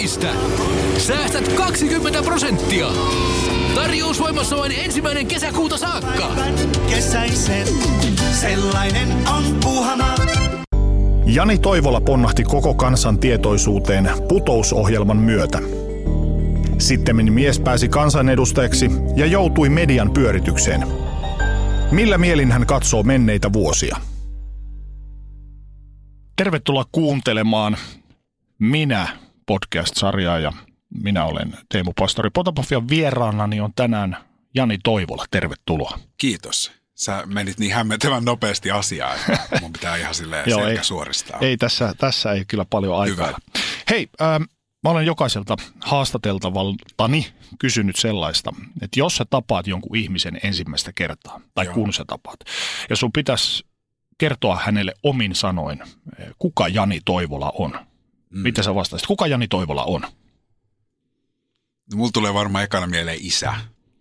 netistä. Säästät 20 prosenttia. Tarjous voimassa vain ensimmäinen kesäkuuta saakka. Kesäisen, sellainen on puhana. Jani Toivola ponnahti koko kansan tietoisuuteen putousohjelman myötä. Sitten mies pääsi kansanedustajaksi ja joutui median pyöritykseen. Millä mielin hän katsoo menneitä vuosia? Tervetuloa kuuntelemaan Minä podcast-sarjaa ja minä olen Teemu Pastori Potapov vieraanani on tänään Jani Toivola. Tervetuloa. Kiitos. Sä menit niin hämmentävän nopeasti asiaan, että mun pitää ihan silleen Joo, ei, suoristaa. Ei tässä, tässä ei kyllä paljon aikaa. Hyvä. Hei, ähm, mä olen jokaiselta haastateltavaltani kysynyt sellaista, että jos sä tapaat jonkun ihmisen ensimmäistä kertaa, tai Joo. kun sä tapaat, ja sun pitäisi kertoa hänelle omin sanoin, kuka Jani Toivola on. Mm. Mitä sä vastaisit? Kuka Jani Toivola on? No, mulla tulee varmaan ekana mieleen isä.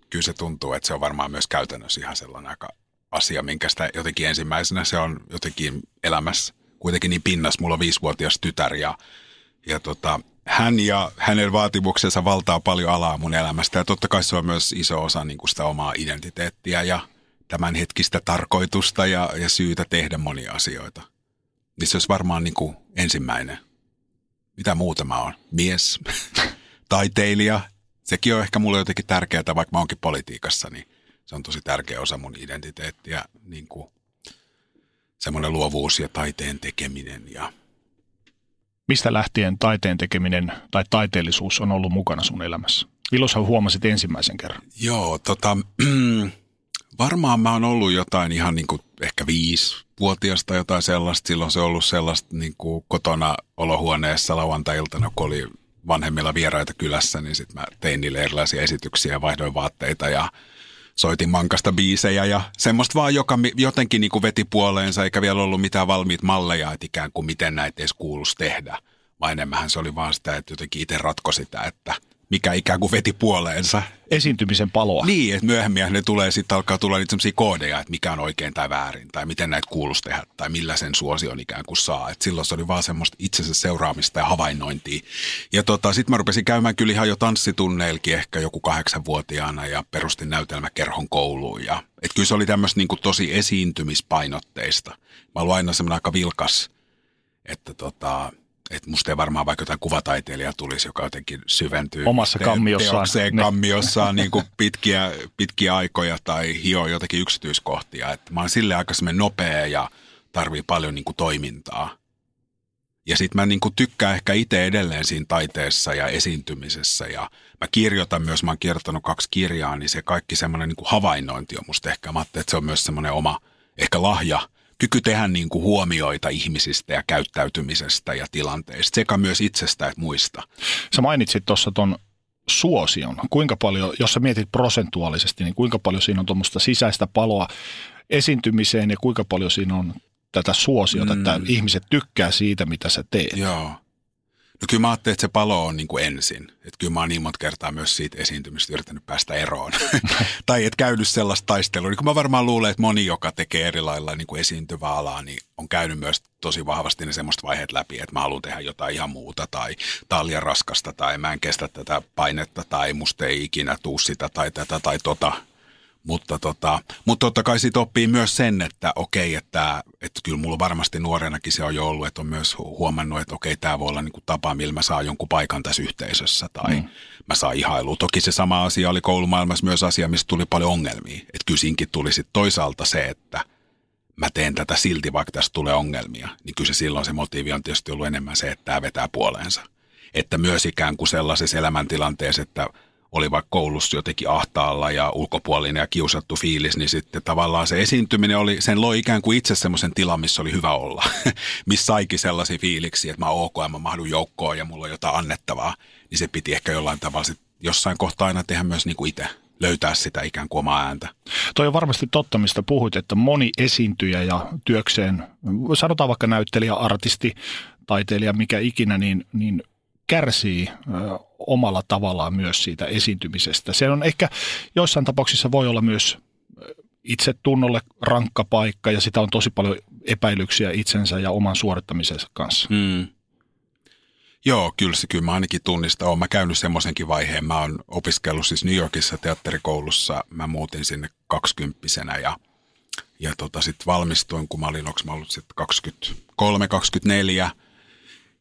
Kyllä se tuntuu, että se on varmaan myös käytännössä ihan sellainen aika asia, minkä sitä jotenkin ensimmäisenä se on jotenkin elämässä kuitenkin niin pinnas. Mulla on viisivuotias tytär ja, ja tota, hän ja hänen vaatimuksensa valtaa paljon alaa mun elämästä. Ja totta kai se on myös iso osa niin kuin sitä omaa identiteettiä ja tämän hetkistä tarkoitusta ja, ja syytä tehdä monia asioita. Niin se olisi varmaan niin kuin ensimmäinen. Mitä muuta mä oon? Mies, taiteilija. Sekin on ehkä mulle jotenkin tärkeää, vaikka mä oonkin politiikassa, niin se on tosi tärkeä osa mun identiteettiä. Niin kuin semmoinen luovuus ja taiteen tekeminen ja Mistä lähtien taiteen tekeminen tai taiteellisuus on ollut mukana sun elämässä? Milloin sä huomasit ensimmäisen kerran? Joo, tota, varmaan mä oon ollut jotain ihan niin kuin ehkä viisi vuotiasta jotain sellaista. Silloin se on ollut sellaista niin kuin kotona olohuoneessa lauantai-iltana, kun oli vanhemmilla vieraita kylässä, niin sitten mä tein niille erilaisia esityksiä ja vaihdoin vaatteita ja soitin mankasta biisejä ja semmoista vaan, joka jotenkin niin kuin veti puoleensa, eikä vielä ollut mitään valmiit malleja, että ikään kuin miten näitä edes kuuluisi tehdä. Vaan enemmän se oli vaan sitä, että jotenkin itse ratko sitä, että – mikä ikään kuin veti puoleensa. Esiintymisen paloa. Niin, että myöhemmin ne tulee sitten alkaa tulla niitä sellaisia koodeja, että mikä on oikein tai väärin, tai miten näitä kuuluisi tehdä, tai millä sen suosion ikään kuin saa. Et silloin se oli vaan semmoista itsensä seuraamista ja havainnointia. Ja tota, sitten mä rupesin käymään kyllä ihan jo tanssitunneilkin ehkä joku kahdeksanvuotiaana ja perustin näytelmäkerhon kouluun. Ja, et kyllä se oli tämmöistä niin tosi esiintymispainotteista. Mä olin aina semmoinen aika vilkas, että tota, että musta ei varmaan vaikka jotain kuvataiteilija tulisi, joka jotenkin syventyy omassa kammiossaan, te- niin. kammiossaan niin kuin pitkiä, pitkiä aikoja tai hio jotakin yksityiskohtia. Että mä oon sille aika nopea ja tarvii paljon niin kuin toimintaa. Ja sitten mä niin kuin tykkään ehkä itse edelleen siinä taiteessa ja esiintymisessä ja mä kirjoitan myös, mä oon kirjoittanut kaksi kirjaa, niin se kaikki semmoinen niin havainnointi on musta ehkä, mä että se on myös semmoinen oma ehkä lahja – kyky tehdä niin kuin huomioita ihmisistä ja käyttäytymisestä ja tilanteista, sekä myös itsestä että muista. Sä mainitsit tuossa ton suosion. Kuinka paljon, jos sä mietit prosentuaalisesti, niin kuinka paljon siinä on tuommoista sisäistä paloa esiintymiseen ja kuinka paljon siinä on tätä suosiota, mm. että ihmiset tykkää siitä, mitä sä teet? Joo. No kyllä mä ajattelin, että se palo on niin kuin ensin. Että kyllä mä oon niin monta kertaa myös siitä esiintymistä yrittänyt päästä eroon. tai et käynyt sellaista taistelua. Niin kun mä varmaan luulen, että moni, joka tekee eri lailla niin kuin esiintyvää alaa, niin on käynyt myös tosi vahvasti ne semmoista vaiheet läpi, että mä haluan tehdä jotain ihan muuta tai tää on liian raskasta tai mä en kestä tätä painetta tai musta ei ikinä tuu sitä tai tätä tai tota. Mutta, tota, mutta totta kai siitä oppii myös sen, että okei, että, että kyllä mulla varmasti nuorenakin se on jo ollut, että on myös huomannut, että okei, tämä voi olla niin kuin tapa, millä mä saan jonkun paikan tässä yhteisössä tai mm. mä saan ihailua. Toki se sama asia oli koulumaailmassa myös asia, mistä tuli paljon ongelmia. Että kyllä siinkin tuli sitten toisaalta se, että mä teen tätä silti, vaikka tästä tulee ongelmia. Niin kyllä se silloin se motiivi on tietysti ollut enemmän se, että tämä vetää puoleensa. Että myös ikään kuin sellaisessa elämäntilanteessa, että – oli vaikka koulussa jotenkin ahtaalla ja ulkopuolinen ja kiusattu fiilis, niin sitten tavallaan se esiintyminen oli, sen loi ikään kuin itse semmoisen tilan, missä oli hyvä olla. missä saikin sellaisia fiiliksiä, että mä oon ok ja mä mahdun joukkoon ja mulla on jotain annettavaa. Niin se piti ehkä jollain tavalla sit jossain kohtaa aina tehdä myös niin itse löytää sitä ikään kuin omaa ääntä. Toi on varmasti totta, mistä puhuit, että moni esiintyjä ja työkseen, sanotaan vaikka näyttelijä, artisti, taiteilija, mikä ikinä, niin, niin kärsii omalla tavallaan myös siitä esiintymisestä. Se on ehkä joissain tapauksissa voi olla myös itse tunnolle rankka paikka ja sitä on tosi paljon epäilyksiä itsensä ja oman suorittamisensa kanssa. Mm. Joo, kyllä se kyllä mä ainakin tunnistan. Olen mä käynyt semmoisenkin vaiheen. Mä oon opiskellut siis New Yorkissa teatterikoulussa. Mä muutin sinne kaksikymppisenä ja, ja tota, sitten valmistuin, kun mä olin, onko mä ollut sitten 23-24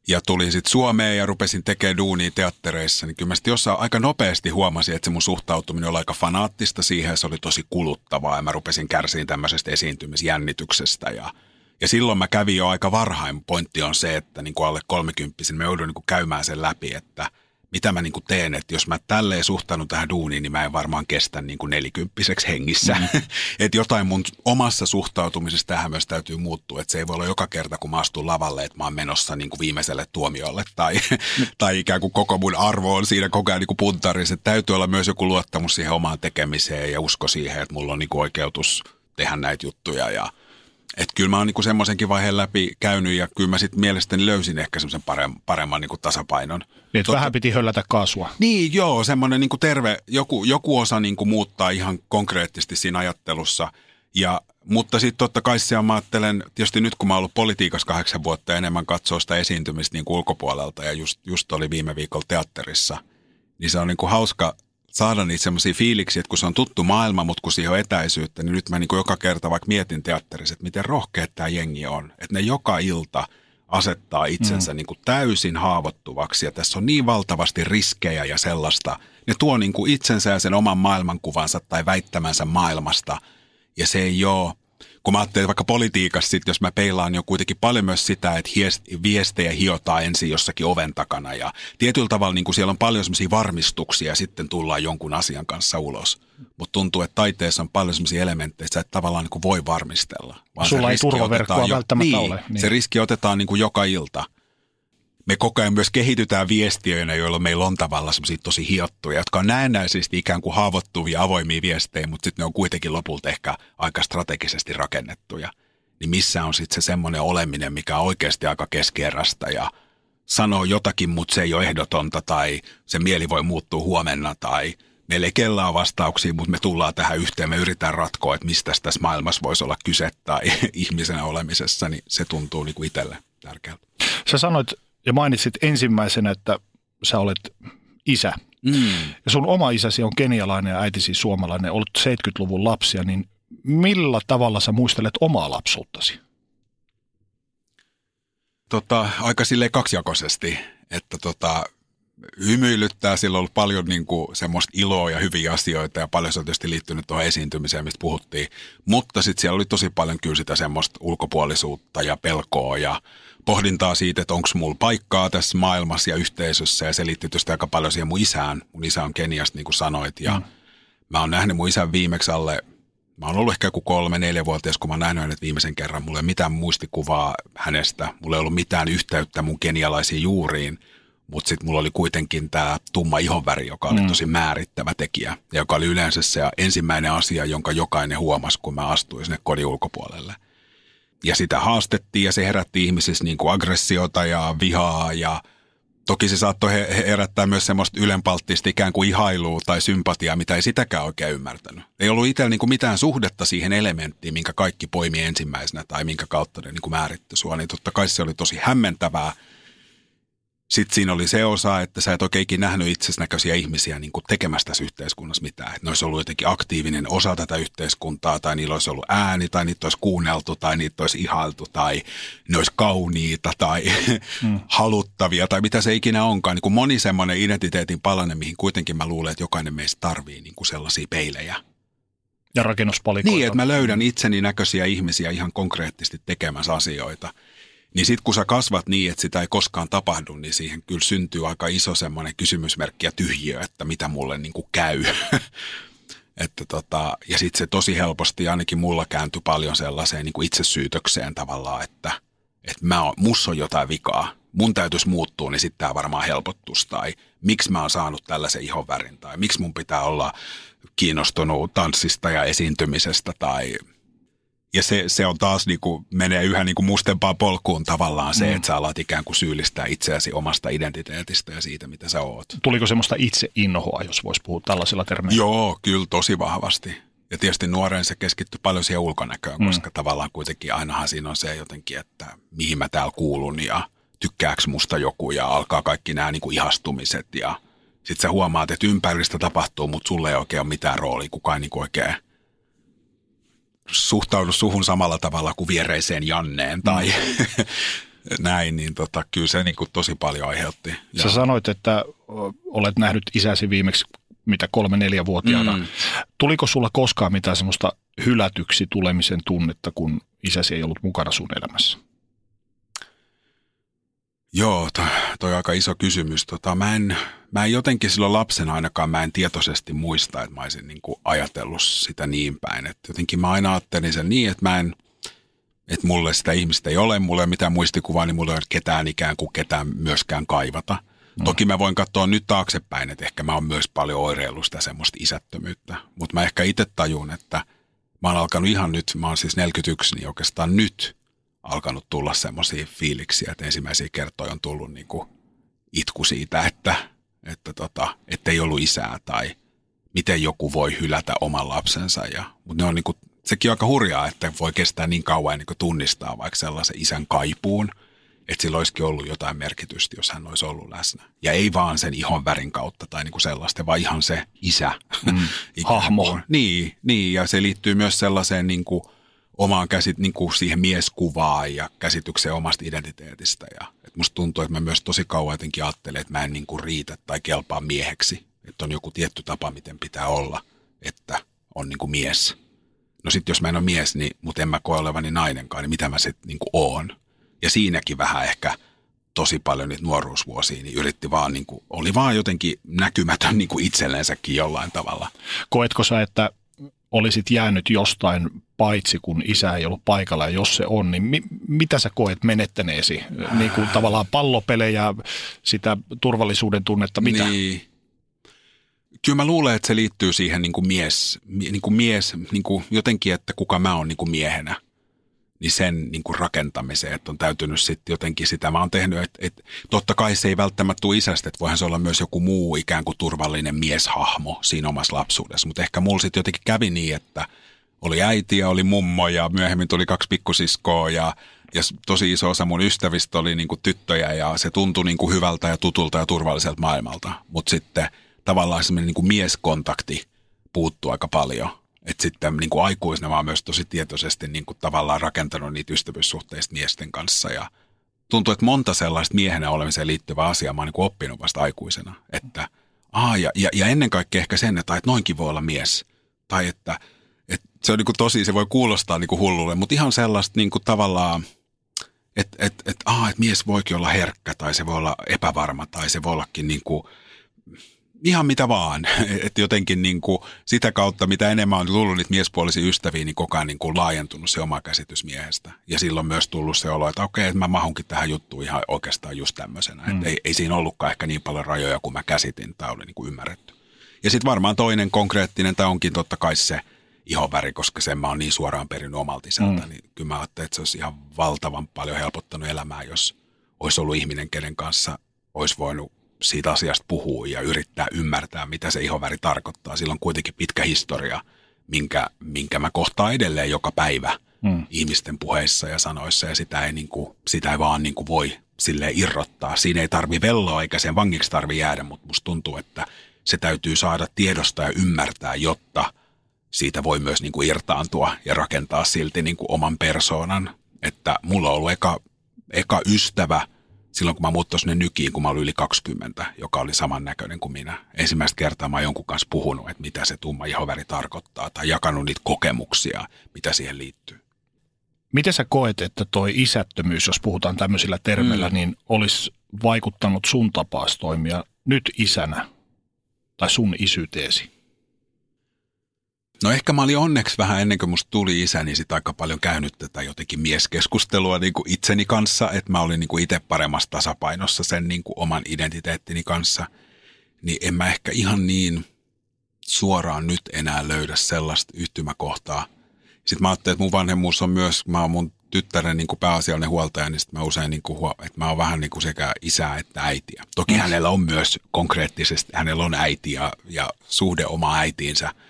ja tulin sitten Suomeen ja rupesin tekemään duunia teattereissa, niin kyllä mä sitten jossain aika nopeasti huomasin, että se mun suhtautuminen oli aika fanaattista siihen, se oli tosi kuluttavaa ja mä rupesin kärsiin tämmöisestä esiintymisjännityksestä ja ja silloin mä kävin jo aika varhain. Pointti on se, että niin kuin alle 30 mä joudun niin kuin käymään sen läpi, että mitä mä niin kuin teen. Että jos mä tälleen suhtaudun tähän duuniin, niin mä en varmaan kestä niin kuin nelikymppiseksi hengissä. Mm. että jotain mun omassa suhtautumisessa tähän myös täytyy muuttua. Että se ei voi olla joka kerta, kun mä astun lavalle, että mä oon menossa niin kuin viimeiselle tuomiolle. Tai, mm. tai ikään kuin koko mun arvo on siinä koko ajan niin kuin puntarissa. Että täytyy olla myös joku luottamus siihen omaan tekemiseen ja usko siihen, että mulla on niin kuin oikeutus tehdä näitä juttuja ja – että kyllä mä oon niinku semmoisenkin vaiheen läpi käynyt ja kyllä mä sitten mielestäni löysin ehkä semmoisen paremman, paremman niinku tasapainon. Niin, että vähän piti höllätä kaasua. Niin, joo, semmoinen niinku terve, joku, joku osa niinku muuttaa ihan konkreettisesti siinä ajattelussa. Ja, mutta sitten totta kai se mä ajattelen, tietysti nyt kun mä oon ollut politiikassa kahdeksan vuotta enemmän katsoa sitä esiintymistä niin ulkopuolelta ja just, just oli viime viikolla teatterissa, niin se on niinku hauska saada niitä semmoisia fiiliksiä, että kun se on tuttu maailma, mutta kun siihen on etäisyyttä, niin nyt mä niin kuin joka kerta vaikka mietin teatterissa, että miten rohkeat tämä jengi on. Että ne joka ilta asettaa itsensä mm. niin kuin täysin haavoittuvaksi ja tässä on niin valtavasti riskejä ja sellaista. Ne tuo niin kuin itsensä ja sen oman maailmankuvansa tai väittämänsä maailmasta ja se ei ole kun mä ajattelin vaikka politiikassa, sit, jos mä peilaan, niin on kuitenkin paljon myös sitä, että viestejä hiotaan ensin jossakin oven takana. Ja tietyllä tavalla niin kuin siellä on paljon semmoisia varmistuksia ja sitten tullaan jonkun asian kanssa ulos. Mutta tuntuu, että taiteessa on paljon semmoisia elementtejä, että sä et tavallaan niin kuin voi varmistella. Vaan Sulla ei turvaverkkoa jo, välttämättä niin, ole. Niin. Se riski otetaan niin kuin joka ilta – me koko ajan myös kehitytään viestiöinä, joilla meillä on tavallaan semmoisia tosi hiottuja, jotka on näennäisesti ikään kuin haavoittuvia avoimia viestejä, mutta sitten ne on kuitenkin lopulta ehkä aika strategisesti rakennettuja. Niin missä on sitten se semmoinen oleminen, mikä on oikeasti aika keskeerästä ja sanoo jotakin, mutta se ei ole ehdotonta tai se mieli voi muuttua huomenna tai meillä ei kellään vastauksia, mutta me tullaan tähän yhteen, me yritetään ratkoa, että mistä tässä maailmassa voisi olla kyse tai ihmisenä olemisessa, niin se tuntuu niin kuin itselle tärkeältä. Sä sanoit ja mainitsit ensimmäisenä, että sä olet isä. Mm. Ja sun oma isäsi on kenialainen ja äitisi suomalainen, ollut 70-luvun lapsia, niin millä tavalla sä muistelet omaa lapsuuttasi? Tota, aika silleen kaksijakoisesti, että tota, hymyilyttää, sillä on ollut paljon niin kuin, semmoista iloa ja hyviä asioita ja paljon se on tietysti liittynyt tuohon esiintymiseen, mistä puhuttiin. Mutta sitten siellä oli tosi paljon kyllä sitä semmoista ulkopuolisuutta ja pelkoa ja pohdintaa siitä, että onko mulla paikkaa tässä maailmassa ja yhteisössä ja se liittyy tietysti aika paljon siihen mun isään. Mun isä on Keniasta niin kuin sanoit ja mm. mä oon nähnyt mun isän viimeksi alle, mä oon ollut ehkä joku kolme, neljä vuotias, kun mä oon nähnyt hänet viimeisen kerran. Mulla ei ole mitään muistikuvaa hänestä, mulla ei ollut mitään yhteyttä mun kenialaisiin juuriin, mutta sitten mulla oli kuitenkin tämä tumma ihonväri, joka oli mm. tosi määrittävä tekijä ja joka oli yleensä se ensimmäinen asia, jonka jokainen huomasi, kun mä astuin sinne kodin ulkopuolelle – ja sitä haastettiin ja se herätti ihmisissä niin kuin aggressiota ja vihaa ja toki se saattoi herättää myös semmoista ylenpalttista ikään kuin ihailua tai sympatiaa, mitä ei sitäkään oikein ymmärtänyt. Ei ollut itsellä niin kuin mitään suhdetta siihen elementtiin, minkä kaikki poimi ensimmäisenä tai minkä kautta ne niin kuin määritti sua, niin totta kai se oli tosi hämmentävää – sitten siinä oli se osa, että sä et oikein nähnyt itsesnäköisiä ihmisiä niin kuin tekemässä tässä yhteiskunnassa mitään. Että ne olisi ollut jotenkin aktiivinen osa tätä yhteiskuntaa, tai niillä olisi ollut ääni, tai niitä olisi kuunneltu, tai niitä olisi ihailtu, tai ne olisi kauniita, tai mm. haluttavia, tai mitä se ikinä onkaan. Niin kuin moni semmoinen identiteetin palanen, mihin kuitenkin mä luulen, että jokainen meistä tarvii niin kuin sellaisia peilejä. Ja rakennuspalikoita. Niin, että mä löydän itseni näköisiä ihmisiä ihan konkreettisesti tekemässä asioita – niin sitten kun sä kasvat niin, että sitä ei koskaan tapahdu, niin siihen kyllä syntyy aika iso semmoinen kysymysmerkki ja tyhjiö, että mitä mulle niin kuin käy. että tota, ja sitten se tosi helposti, ainakin mulla kääntyi paljon sellaiseen niin kuin itsesyytökseen tavallaan, että, että mä oon, on jotain vikaa, mun täytyisi muuttua, niin sitten tämä varmaan helpottuisi. Tai miksi mä oon saanut tällaisen ihonvärin, tai miksi mun pitää olla kiinnostunut tanssista ja esiintymisestä, tai ja se, se on taas niin kuin, menee yhä niin kuin mustempaan polkuun tavallaan se, mm. että sä alat ikään kuin syyllistää itseäsi omasta identiteetistä ja siitä, mitä sä oot. Tuliko semmoista itseinnohoa, jos voisi puhua tällaisilla termeillä? Joo, kyllä tosi vahvasti. Ja tietysti nuoren se keskittyy paljon siihen ulkonäköön, mm. koska tavallaan kuitenkin ainahan siinä on se jotenkin, että mihin mä täällä kuulun ja tykkääks musta joku ja alkaa kaikki nämä niin kuin ihastumiset ja sitten sä huomaat, että ympäristä tapahtuu, mutta sulle ei oikein ole mitään roolia, kukaan ei niin oikein suhtaudu suhun samalla tavalla kuin viereiseen Janneen tai mm. näin, niin tota, kyllä se niin kuin tosi paljon aiheutti. Ja... Sä sanoit, että olet nähnyt isäsi viimeksi mitä kolme-neljä vuotiaana. Mm. Tuliko sulla koskaan mitään semmoista hylätyksi tulemisen tunnetta, kun isäsi ei ollut mukana sun elämässä? Joo, toi, toi on aika iso kysymys. Tota, mä, en, mä en jotenkin silloin lapsena ainakaan, mä en tietoisesti muista, että mä olisin niin kuin ajatellut sitä niin päin. Et jotenkin mä aina ajattelin sen niin, että mä en, että mulle sitä ihmistä ei ole, mulle ei ole mitään muistikuvaa, niin mulle ei ole ketään ikään kuin ketään myöskään kaivata. Mm. Toki mä voin katsoa nyt taaksepäin, että ehkä mä oon myös paljon oireillut sitä semmoista isättömyyttä. Mutta mä ehkä itse tajun, että mä oon alkanut ihan nyt, mä oon siis 41, niin oikeastaan nyt alkanut tulla semmoisia fiiliksiä, että ensimmäisiä kertoja on tullut niin kuin itku siitä, että, että tota, ei ollut isää tai miten joku voi hylätä oman lapsensa. Ja, mutta ne on niin kuin, sekin on aika hurjaa, että voi kestää niin kauan niin kuin tunnistaa vaikka sellaisen isän kaipuun, että sillä olisikin ollut jotain merkitystä, jos hän olisi ollut läsnä. Ja ei vaan sen ihon värin kautta tai niin kuin sellaista, vaan ihan se isä. Mm, hahmo. Niin, niin, ja se liittyy myös sellaiseen niin kuin – omaan käsit, niin kuin siihen mieskuvaan ja käsitykseen omasta identiteetistä. Ja, musta tuntuu, että mä myös tosi kauan jotenkin ajattelen, että mä en niin kuin riitä tai kelpaa mieheksi. Että on joku tietty tapa, miten pitää olla, että on niin kuin mies. No sitten jos mä en ole mies, niin, mutta en mä koe olevani nainenkaan, niin mitä mä sitten niin kuin oon. Ja siinäkin vähän ehkä tosi paljon niitä nuoruusvuosia, niin yritti vaan, niin kuin, oli vaan jotenkin näkymätön niin kuin itsellensäkin jollain tavalla. Koetko sä, että olisit jäänyt jostain paitsi, kun isä ei ollut paikalla ja jos se on, niin mi- mitä sä koet menettäneesi? Niin kuin tavallaan pallopelejä, sitä turvallisuuden tunnetta, mitä? Niin. Kyllä mä luulen, että se liittyy siihen niin kuin mies, niin kuin mies niin kuin jotenkin, että kuka mä oon niin kuin miehenä – niin sen niin kuin rakentamiseen, että on täytynyt sitten jotenkin sitä. Mä oon tehnyt, että, että totta kai se ei välttämättä tule isästä, että voihan se olla myös joku muu ikään kuin turvallinen mieshahmo siinä omassa lapsuudessa. Mutta ehkä mulla sitten jotenkin kävi niin, että oli äiti ja oli mummo ja myöhemmin tuli kaksi pikkusiskoa ja, ja tosi iso osa mun ystävistä oli niin kuin tyttöjä ja se tuntui niin kuin hyvältä ja tutulta ja turvalliselta maailmalta. Mutta sitten tavallaan semmoinen niin kuin mieskontakti puuttuu aika paljon että sitten niin kuin aikuisena mä oon myös tosi tietoisesti niin kuin tavallaan rakentanut niitä ystävyyssuhteista miesten kanssa ja tuntuu, että monta sellaista miehenä olemiseen liittyvää asiaa mä oon niin kuin oppinut vasta aikuisena. Että, aa, ja, ja, ja, ennen kaikkea ehkä sen, että, että noinkin voi olla mies. Tai että, että se on niin kuin tosi, se voi kuulostaa niin kuin hullulle, mutta ihan sellaista niin kuin tavallaan, että, että, että, aa, että mies voikin olla herkkä tai se voi olla epävarma tai se voi ollakin niin kuin, ihan mitä vaan. Että jotenkin niin kuin sitä kautta, mitä enemmän on tullut niitä miespuolisia ystäviä, niin koko ajan niin kuin laajentunut se oma käsitys miehestä. Ja silloin myös tullut se olo, että okei, että mä mahunkin tähän juttuun ihan oikeastaan just tämmöisenä. Mm. Että ei, ei siinä ollutkaan ehkä niin paljon rajoja kuin mä käsitin tai oli niin kuin ymmärretty. Ja sitten varmaan toinen konkreettinen, tai onkin totta kai se ihonväri, koska sen mä oon niin suoraan perinnyt omalta isältä, mm. niin kyllä mä ajattelin, että se olisi ihan valtavan paljon helpottanut elämää, jos olisi ollut ihminen, kenen kanssa olisi voinut siitä asiasta puhuu ja yrittää ymmärtää, mitä se ihoväri tarkoittaa. Sillä on kuitenkin pitkä historia, minkä, minkä mä kohtaan edelleen joka päivä mm. ihmisten puheissa ja sanoissa ja sitä ei, niin kuin, sitä ei vaan niin kuin voi sille irrottaa. Siinä ei tarvi velloa eikä sen vangiksi tarvi jäädä, mutta musta tuntuu, että se täytyy saada tiedosta ja ymmärtää, jotta siitä voi myös niin kuin irtaantua ja rakentaa silti niin kuin oman persoonan. Että mulla on ollut eka, eka ystävä – silloin kun mä muuttoin sinne nykiin, kun mä olin yli 20, joka oli samannäköinen kuin minä. Ensimmäistä kertaa mä oon jonkun kanssa puhunut, että mitä se tumma ihoväri tarkoittaa, tai jakanut niitä kokemuksia, mitä siihen liittyy. Miten sä koet, että toi isättömyys, jos puhutaan tämmöisillä termeillä, mm. niin olisi vaikuttanut sun tapaas toimia nyt isänä tai sun isyyteesi? No ehkä mä olin onneksi vähän ennen kuin musta tuli isä, niin sitä aika paljon käynyt tätä jotenkin mieskeskustelua niin kuin itseni kanssa, että mä olin niin kuin itse paremmassa tasapainossa sen niin kuin oman identiteettini kanssa. Niin en mä ehkä ihan niin suoraan nyt enää löydä sellaista yhtymäkohtaa. Sitten mä ajattelin, että mun vanhemmuus on myös, mä oon mun tyttären niin kuin pääasiallinen huoltaja, niin sitten mä usein, niin kuin, että mä oon vähän niin kuin sekä isää että äitiä. Toki mm. hänellä on myös konkreettisesti, hänellä on äiti ja, ja suhde oma äitiinsä –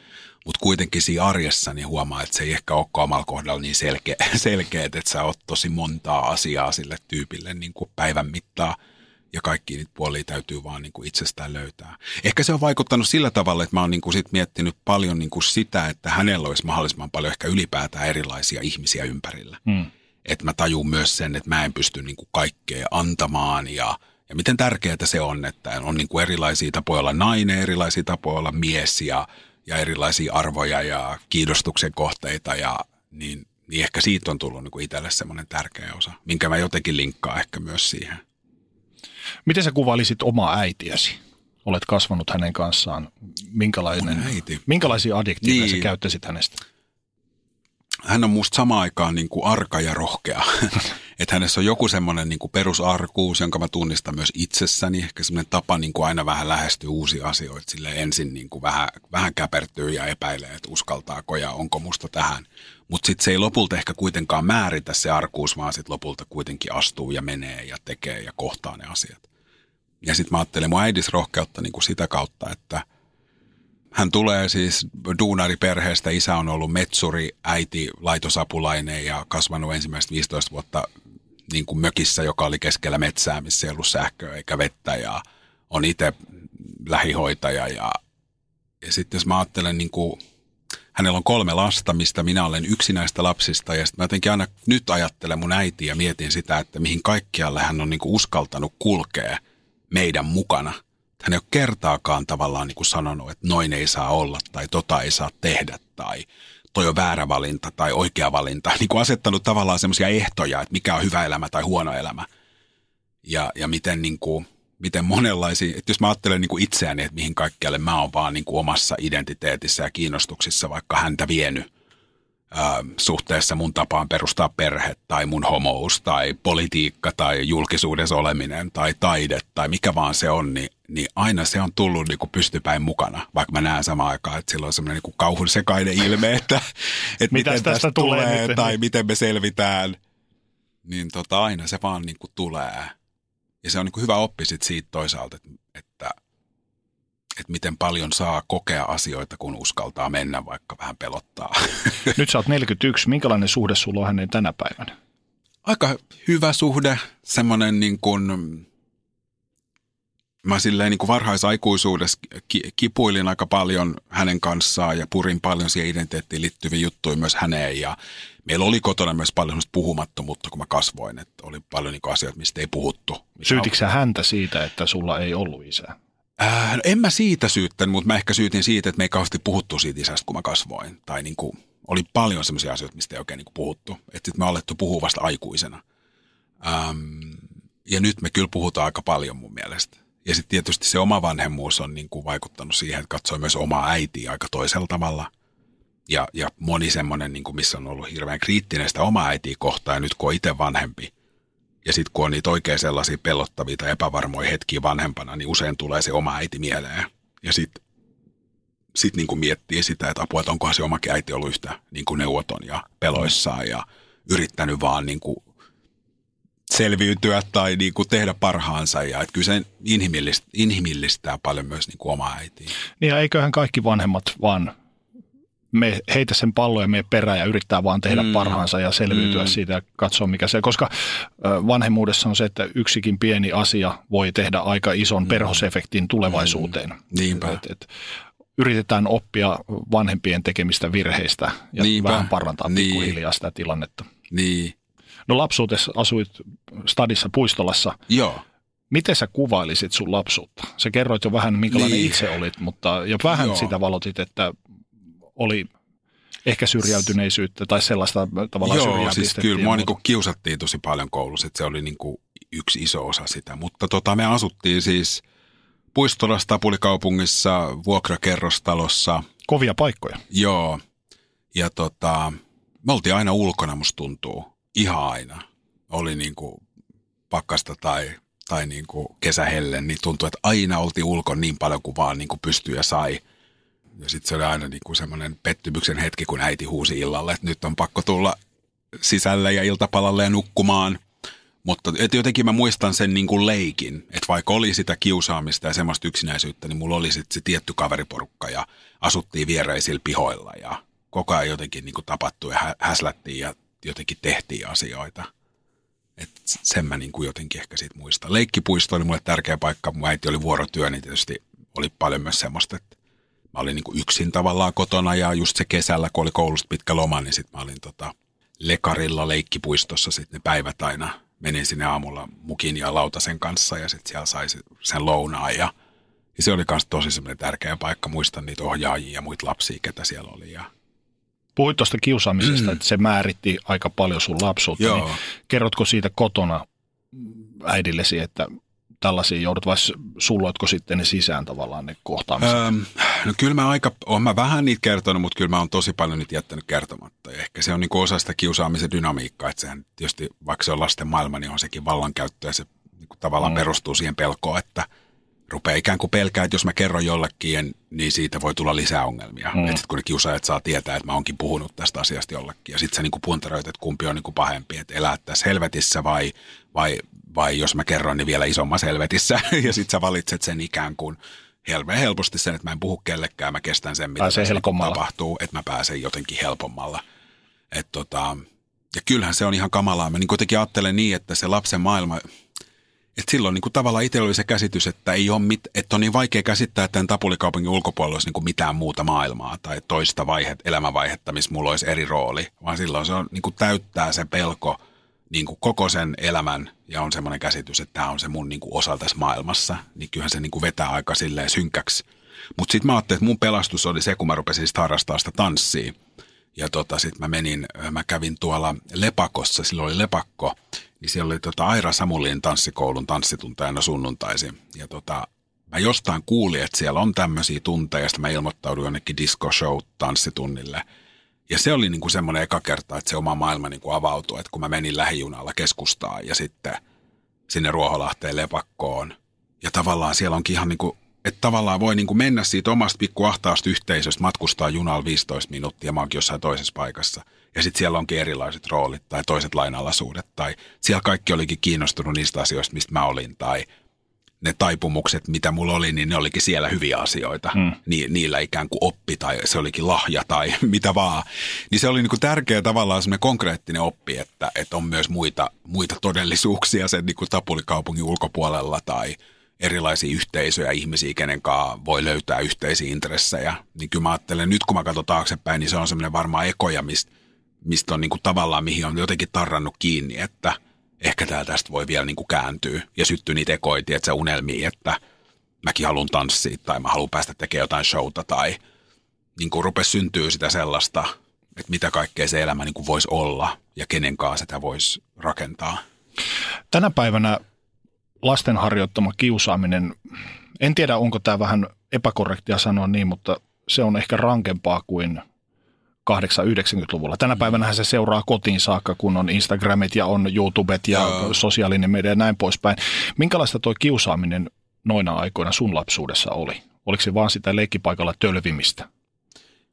Mutta kuitenkin siinä arjessa niin huomaa, että se ei ehkä olekaan omalla kohdalla niin selkeä, selkeä että sä oot tosi montaa asiaa sille tyypille niin kuin päivän mittaa ja kaikki niitä puolia täytyy vaan niin kuin itsestään löytää. Ehkä se on vaikuttanut sillä tavalla, että mä oon niin kuin sit miettinyt paljon niin kuin sitä, että hänellä olisi mahdollisimman paljon ehkä ylipäätään erilaisia ihmisiä ympärillä. Hmm. Että mä tajun myös sen, että mä en pysty niin kuin kaikkea antamaan ja, ja miten tärkeää se on, että on niin kuin erilaisia tapoja olla nainen, erilaisia tapoja olla mies ja, ja erilaisia arvoja ja kiinnostuksen kohteita ja niin, niin ehkä siitä on tullut niin itselle semmoinen tärkeä osa, minkä mä jotenkin linkkaan ehkä myös siihen. Miten sä kuvailisit omaa äitiäsi? Olet kasvanut hänen kanssaan. Minkälainen, äiti. Minkälaisia adjektiiveja Niin. sä käyttäisit hänestä? Hän on musta samaan aikaan niin kuin arka ja rohkea. että hänessä on joku semmoinen niin kuin perusarkuus, jonka mä tunnistan myös itsessäni. Ehkä semmoinen tapa niin kuin aina vähän lähestyä uusia asioita. Sille ensin niin kuin vähän, vähän käpertyy ja epäilee, että uskaltaako ja onko musta tähän. Mutta sitten se ei lopulta ehkä kuitenkaan määritä se arkuus, vaan sitten lopulta kuitenkin astuu ja menee ja tekee ja kohtaa ne asiat. Ja sitten mä ajattelen mun äidis rohkeutta niin kuin sitä kautta, että – hän tulee siis duunariperheestä, isä on ollut metsuri, äiti laitosapulainen ja kasvanut ensimmäiset 15 vuotta niin kuin mökissä, joka oli keskellä metsää, missä ei ollut sähköä eikä vettä ja on itse lähihoitaja. Ja, ja sitten jos mä ajattelen, niin kuin, hänellä on kolme lasta, mistä minä olen yksi näistä lapsista. Ja sitten mä jotenkin aina nyt ajattelen mun äitiä ja mietin sitä, että mihin kaikkialle hän on niin kuin uskaltanut kulkea meidän mukana – hän ei ole kertaakaan tavallaan niin kuin sanonut, että noin ei saa olla tai tota ei saa tehdä tai toi on väärä valinta tai oikea valinta. Niin kuin asettanut tavallaan semmoisia ehtoja, että mikä on hyvä elämä tai huono elämä. Ja, ja miten, niin kuin, miten monenlaisia, että jos mä ajattelen niin kuin itseäni, että mihin kaikkialle mä oon vaan niin kuin omassa identiteetissä ja kiinnostuksissa vaikka häntä vienyt ää, suhteessa mun tapaan perustaa perhe tai mun homous tai politiikka tai julkisuudessa oleminen tai taide tai mikä vaan se on, niin, niin aina se on tullut niin kuin pystypäin mukana, vaikka mä näen samaan aikaan, että sillä on semmoinen niin kauhun sekainen ilme, että, että miten tästä tästä tulee tulee nyt? tai miten me selvitään, niin tota, aina se vaan niin kuin tulee. Ja se on niin kuin hyvä oppi sit siitä toisaalta, että, että että miten paljon saa kokea asioita, kun uskaltaa mennä, vaikka vähän pelottaa. Nyt sä oot 41. Minkälainen suhde sulla on häneen tänä päivänä? Aika hyvä suhde, semmoinen niin kuin, mä silleen niin kuin varhaisaikuisuudessa ki- kipuilin aika paljon hänen kanssaan ja purin paljon siihen identiteettiin liittyviä juttuja myös häneen ja meillä oli kotona myös paljon puhumattomuutta, kun mä kasvoin, että oli paljon niin asioita, mistä ei puhuttu. Syytitkö häntä siitä, että sulla ei ollut isää? Äh, no en mä siitä syyttänyt, mutta mä ehkä syytin siitä, että me ei kauheasti puhuttu siitä isästä, kun mä kasvoin. Tai niin kuin, oli paljon sellaisia asioita, mistä ei oikein niin kuin puhuttu. Että sitten me alettu puhua vasta aikuisena. Ähm, ja nyt me kyllä puhutaan aika paljon mun mielestä. Ja sitten tietysti se oma vanhemmuus on niin kuin vaikuttanut siihen, että katsoi myös omaa äitiä aika toisella tavalla. Ja, ja moni semmoinen, niin kuin missä on ollut hirveän kriittinen sitä omaa äitiä kohtaan, ja nyt kun on itse vanhempi, ja sitten kun on niitä oikein sellaisia pelottavia tai epävarmoja hetkiä vanhempana, niin usein tulee se oma äiti mieleen. Ja sitten sit niin miettii sitä, että apua, että onkohan se omakin äiti ollut yhtä niin kuin neuvoton ja peloissaan ja yrittänyt vaan kuin selviytyä tai niin kuin tehdä parhaansa. Ja että kyllä se inhimillistää, inhimillistää paljon myös niin kuin omaa äitiä. Niin ja eiköhän kaikki vanhemmat vaan me heitä sen pallon ja mene perään ja yrittää vaan tehdä mm. parhaansa ja selviytyä mm. siitä ja katsoa mikä se, koska vanhemmuudessa on se, että yksikin pieni asia voi tehdä aika ison mm. perhosefektin tulevaisuuteen. Niinpä. Et, et, yritetään oppia vanhempien tekemistä virheistä ja Niinpä. vähän parantaa Niin. pikkuhiljaa sitä tilannetta. Niin, No lapsuudessa asuit stadissa Puistolassa. joo. Miten sä kuvailisit sun lapsuutta? Sä kerroit jo vähän, minkälainen Niin. itse olit, mutta ja vähän Joo. sitä valotit, että oli ehkä syrjäytyneisyyttä tai sellaista tavallaan Joo, siis kyllä mua niinku kiusattiin tosi paljon koulussa, että se oli niinku yksi iso osa sitä. Mutta tota, me asuttiin siis Puistolassa, Tapulikaupungissa, vuokrakerrostalossa, Kovia paikkoja. joo. Ja tota, me oltiin aina ulkona, musta tuntuu. Ihan aina. Oli niinku pakkasta tai, tai niinku kesähelle, niin tuntui, että aina oltiin ulkona niin paljon kuin vaan niinku pystyi ja sai. Ja sitten se oli aina niinku semmoinen pettymyksen hetki, kun äiti huusi illalle, että nyt on pakko tulla sisälle ja iltapalalle ja nukkumaan. Mutta et jotenkin mä muistan sen niin kuin leikin, että vaikka oli sitä kiusaamista ja semmoista yksinäisyyttä, niin mulla oli sitten se tietty kaveriporukka ja asuttiin viereisillä pihoilla ja koko ajan jotenkin niin kuin tapattui ja hä- häslättiin ja jotenkin tehtiin asioita. Et sen mä niin kuin jotenkin ehkä siitä muistan. Leikkipuisto oli mulle tärkeä paikka. Mun äiti oli vuorotyö, niin tietysti oli paljon myös semmoista, että mä olin niin kuin yksin tavallaan kotona ja just se kesällä, kun oli koulusta pitkä loma, niin sitten mä olin tota Lekarilla leikkipuistossa sitten ne päivät aina. Menin sinne aamulla mukin ja lautasen kanssa ja sitten siellä sai se- sen lounaan ja, ja se oli myös tosi semmoinen tärkeä paikka. Muistan niitä ohjaajia ja muita lapsia, ketä siellä oli ja Puhuit tuosta kiusaamisesta, että se määritti aika paljon sun lapsuutta. Joo. Niin kerrotko siitä kotona äidillesi, että tällaisia joudut vai sulloitko sitten ne sisään tavallaan ne kohtaamiset? Öm, no kyllä mä aika, oon mä vähän niitä kertonut, mutta kyllä mä oon tosi paljon niitä jättänyt kertomatta. Ja ehkä se on niinku osa sitä kiusaamisen dynamiikkaa, että sehän tietysti, vaikka se on lasten maailma, niin on sekin vallankäyttö ja se niinku tavallaan mm. perustuu siihen pelkoon, että rupeaa ikään kuin pelkää, että jos mä kerron jollekin, niin siitä voi tulla lisää ongelmia. Mm. Että sit kun ne kiusaajat saa tietää, että mä oonkin puhunut tästä asiasta jollekin. Ja sitten sä niinku puntaroit, että kumpi on niinku pahempi, että elää tässä helvetissä vai, vai, vai jos mä kerron, niin vielä isommassa helvetissä. ja sitten sä valitset sen ikään kuin helveän helposti sen, että mä en puhu kellekään, mä kestän sen, mitä tässä niinku tapahtuu, että mä pääsen jotenkin helpommalla. Et tota, ja kyllähän se on ihan kamalaa. Mä niin kuitenkin ajattelen niin, että se lapsen maailma, että silloin niin kuin tavallaan itsellä oli se käsitys, että, ei ole mit, että on niin vaikea käsittää, että tämän Tapulikaupungin ulkopuolella olisi niin kuin mitään muuta maailmaa tai toista vaihet, elämänvaihetta, missä mulla olisi eri rooli, vaan silloin se on, niin kuin täyttää se pelko niin kuin koko sen elämän ja on semmoinen käsitys, että tämä on se mun niin kuin osa tässä maailmassa, niin kyllähän se niin kuin vetää aika silleen synkäksi. Mutta sitten mä ajattelin, että mun pelastus oli se, kun mä rupesin sit harrastaa sitä tanssia. Ja tota, sitten mä menin, mä kävin tuolla Lepakossa, silloin oli Lepakko, niin siellä oli tota Aira Samulin tanssikoulun tanssituntajana sunnuntaisin. Ja tota, mä jostain kuulin, että siellä on tämmöisiä tunteja, ja mä ilmoittauduin jonnekin disco show tanssitunnille. Ja se oli niinku semmoinen eka kerta, että se oma maailma niinku avautui, että kun mä menin lähijunalla keskustaan ja sitten sinne Ruoholahteen lepakkoon. Ja tavallaan siellä onkin ihan niin kuin, että tavallaan voi niin kuin mennä siitä omasta pikku ahtaasta yhteisöstä, matkustaa junalla 15 minuuttia, mä oonkin jossain toisessa paikassa. Ja sitten siellä onkin erilaiset roolit tai toiset lainalaisuudet tai siellä kaikki olikin kiinnostunut niistä asioista, mistä mä olin tai ne taipumukset, mitä mulla oli, niin ne olikin siellä hyviä asioita. Hmm. Ni, niillä ikään kuin oppi tai se olikin lahja tai mitä vaan. Niin se oli niin kuin tärkeä tavallaan semmoinen konkreettinen oppi, että, että on myös muita, muita todellisuuksia sen niin kuin Tapulikaupungin ulkopuolella tai erilaisia yhteisöjä, ihmisiä, kenen kanssa voi löytää yhteisiä intressejä. Niin kyllä mä ajattelen, nyt kun mä katson taaksepäin, niin se on semmoinen varmaan ekoja, mistä, mistä on niin kuin tavallaan, mihin on jotenkin tarrannut kiinni, että – ehkä tää tästä voi vielä niin kuin kääntyä. Ja syttyy niitä ekoja, että se unelmia, että mäkin haluan tanssia tai mä haluan päästä tekemään jotain showta tai niin kuin rupesi syntyä sitä sellaista, että mitä kaikkea se elämä niin kuin voisi olla ja kenen kanssa sitä voisi rakentaa. Tänä päivänä lasten harjoittama kiusaaminen, en tiedä onko tämä vähän epäkorrektia sanoa niin, mutta se on ehkä rankempaa kuin 8-90-luvulla. Tänä päivänä se seuraa kotiin saakka, kun on Instagramit ja on YouTubet ja Joo. sosiaalinen media ja näin poispäin. Minkälaista tuo kiusaaminen noina aikoina sun lapsuudessa oli? Oliko se vaan sitä leikkipaikalla tölvimistä?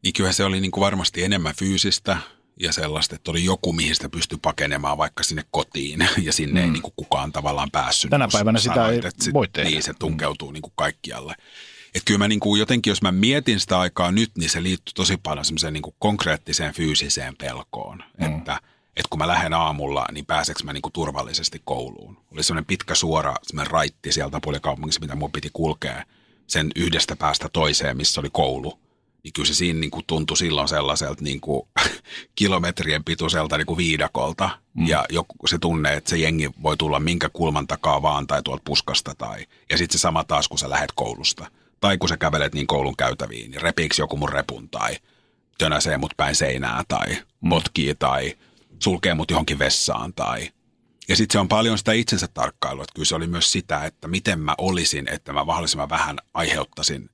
Niin kyllä se oli niin kuin varmasti enemmän fyysistä ja sellaista, että oli joku, mihin sitä pystyi pakenemaan vaikka sinne kotiin ja sinne mm. ei niin kuin kukaan tavallaan päässyt. Tänä Niin kuin päivänä sitä ei voi tehdä. Niin, se tunkeutuu niin kuin kaikkialle. Että kyllä mä niin kuin jotenkin, jos mä mietin sitä aikaa nyt, niin se liittyy tosi paljon semmoiseen niin kuin konkreettiseen fyysiseen pelkoon. Mm. Että, että kun mä lähden aamulla, niin pääseekö mä niin kuin turvallisesti kouluun. Oli semmoinen pitkä suora semmoinen raitti sieltä puolikaupungissa, mitä mun piti kulkea sen yhdestä päästä toiseen, missä oli koulu. Niin kyllä se siinä niin kuin tuntui silloin sellaiselta niin kuin kilometrien pituiselta niin kuin viidakolta. Mm. Ja joku, se tunne, että se jengi voi tulla minkä kulman takaa vaan tai tuolta puskasta. Tai, ja sitten se sama taas, kun sä lähet koulusta. Tai kun sä kävelet niin koulun käytäviin, niin repiiksi joku mun repun tai tönäsee mut päin seinää tai motkii tai sulkee mut johonkin vessaan tai ja sitten se on paljon sitä itsensä tarkkailua, että kyllä se oli myös sitä, että miten mä olisin, että mä mahdollisimman vähän aiheuttaisin.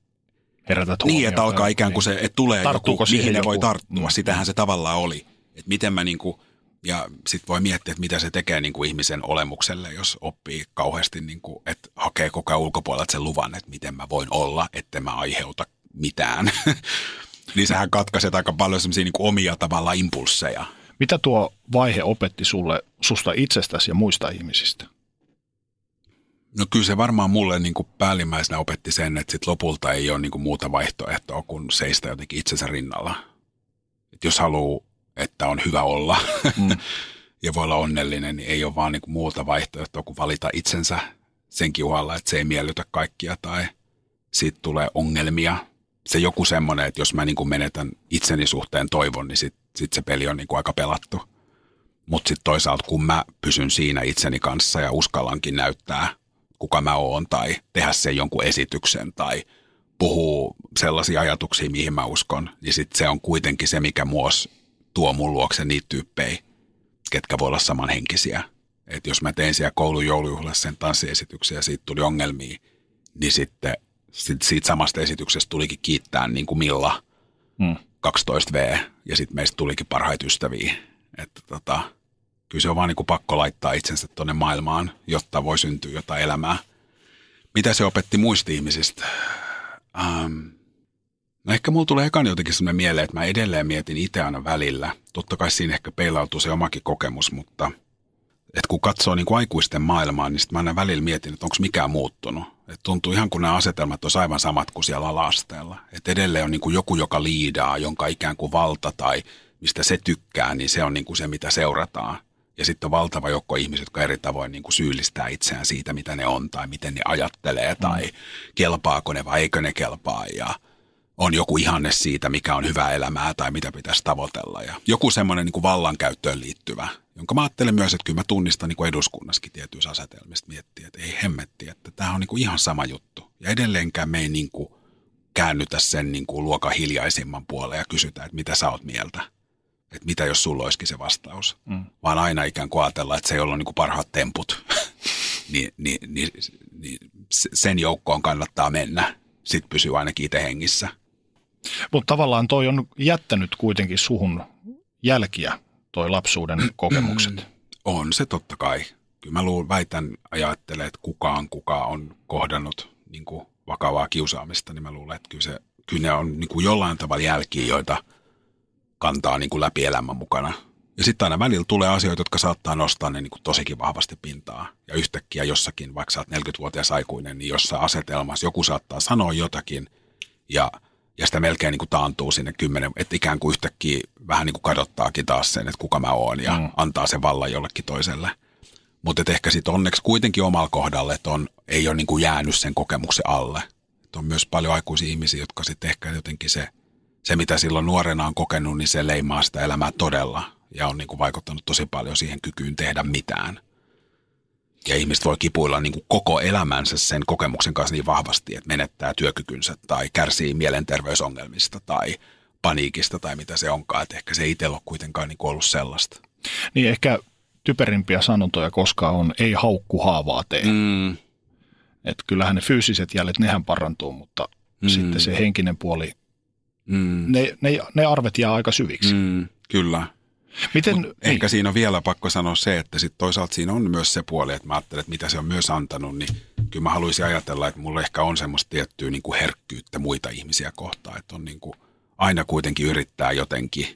Herätät Niin, että alkaa ikään kuin se, että tulee Tarttuuko joku, mihin ne voi tarttua. Mm. Sitähän se tavallaan oli. Että miten mä niinku, ja sitten voi miettiä, että mitä se tekee niinku ihmisen olemukselle, jos oppii kauheasti, niinku, että hakee koko ajan ulkopuolelta sen luvan, että miten mä voin olla, että mä aiheuta mitään. niin sähän katkaiset aika paljon semmoisia niinku omia tavallaan impulseja. Mitä tuo vaihe opetti sulle susta itsestäsi ja muista ihmisistä? No kyllä se varmaan mulle niin kuin päällimmäisenä opetti sen, että sit lopulta ei ole niin kuin muuta vaihtoehtoa kuin seistä jotenkin itsensä rinnalla. Et jos haluaa, että on hyvä olla mm. ja voi olla onnellinen, niin ei ole vaan niin kuin muuta vaihtoehtoa kuin valita itsensä senkin uhalla, että se ei miellytä kaikkia tai siitä tulee ongelmia. Se joku semmoinen, että jos mä niin kuin menetän itseni suhteen toivon, niin sitten sit se peli on niin kuin aika pelattu. Mutta sitten toisaalta kun mä pysyn siinä itseni kanssa ja uskallankin näyttää, kuka mä oon tai tehdä sen jonkun esityksen tai puhuu sellaisia ajatuksia, mihin mä uskon, niin sitten se on kuitenkin se, mikä muos tuo mun luokse niitä tyyppejä, ketkä voi olla samanhenkisiä. Että jos mä tein siellä koulun joulujuhlassa sen tanssiesityksen ja siitä tuli ongelmia, niin sitten sit siitä samasta esityksestä tulikin kiittää niin kuin Milla hmm. 12V ja sitten meistä tulikin parhaita ystäviä. Että tota, kyllä se on vaan niin kuin pakko laittaa itsensä tuonne maailmaan, jotta voi syntyä jotain elämää. Mitä se opetti muista ihmisistä? Ähm, no ehkä mulla tulee ekan jotenkin sellainen mieleen, että mä edelleen mietin itse aina välillä. Totta kai siinä ehkä peilautuu se omakin kokemus, mutta että kun katsoo niin kuin aikuisten maailmaa, niin sitten mä aina välillä mietin, että onko mikään muuttunut. Et tuntuu ihan kuin nämä asetelmat on aivan samat kuin siellä ala-asteella. Että edelleen on niin kuin joku, joka liidaa, jonka ikään kuin valta tai mistä se tykkää, niin se on niin kuin se, mitä seurataan. Ja sitten on valtava joukko ihmisiä, jotka eri tavoin niin kuin syyllistää itseään siitä, mitä ne on tai miten ne ajattelee tai mm. kelpaako ne vai eikö ne kelpaa. Ja on joku ihanne siitä, mikä on hyvää elämää tai mitä pitäisi tavoitella. Ja joku semmoinen niin kuin vallankäyttöön liittyvä, jonka mä ajattelen myös, että kyllä mä tunnistan niin kuin eduskunnassakin tietyissä asetelmista miettiä, että ei hemmetti, että tämä on niin kuin ihan sama juttu. Ja edelleenkään me ei niin kuin käännytä sen niin kuin luokan hiljaisimman puoleen ja kysytä, että mitä sä oot mieltä että mitä jos sulla olisikin se vastaus. Mm. Vaan aina ikään kuin ajatella, että se ei ollut niin kuin parhaat temput, niin, niin, niin, niin sen joukkoon kannattaa mennä. Sitten pysyy ainakin itse hengissä. Mutta tavallaan toi on jättänyt kuitenkin suhun jälkiä, toi lapsuuden kokemukset. Mm, on se totta kai. Kyllä mä luulen, väitän, ajattelen, että kukaan kuka on kohdannut niin kuin vakavaa kiusaamista, niin mä luulen, että kyllä, se, kyllä ne on niin kuin jollain tavalla jälkiä, joita – kantaa niin kuin läpi elämän mukana. Ja sitten aina välillä tulee asioita, jotka saattaa nostaa ne niin kuin tosikin vahvasti pintaa. Ja yhtäkkiä jossakin, vaikka sä oot 40-vuotias aikuinen, niin jossain asetelmassa joku saattaa sanoa jotakin ja, ja sitä melkein niin kuin taantuu sinne kymmenen, että ikään kuin yhtäkkiä vähän niin kuin kadottaakin taas sen, että kuka mä oon ja mm. antaa sen vallan jollekin toiselle. Mutta ehkä sitten onneksi kuitenkin omalla kohdalle, että on, ei ole niin kuin jäänyt sen kokemuksen alle. Et on myös paljon aikuisia ihmisiä, jotka sitten ehkä jotenkin se – se, mitä silloin nuorena on kokenut, niin se leimaa sitä elämää todella ja on niin kuin vaikuttanut tosi paljon siihen kykyyn tehdä mitään. Ja ihmiset voi kipuilla niin kuin koko elämänsä sen kokemuksen kanssa niin vahvasti, että menettää työkykynsä tai kärsii mielenterveysongelmista tai paniikista tai mitä se onkaan. Että ehkä se ei itsellä ole kuitenkaan niin ollut sellaista. Niin ehkä typerimpiä sanontoja koskaan on ei haukku haavaa tee. Mm. Että kyllähän ne fyysiset jäljet, nehän parantuu, mutta mm. sitten se henkinen puoli Mm. Ne, ne, ne arvet jää aika syviksi. Mm, kyllä. Miten, niin. Ehkä siinä on vielä pakko sanoa se, että sit toisaalta siinä on myös se puoli, että mä ajattelen, että mitä se on myös antanut, niin kyllä mä haluaisin ajatella, että mulla ehkä on semmoista tiettyä niin kuin herkkyyttä muita ihmisiä kohtaan, että on niin kuin, aina kuitenkin yrittää jotenkin,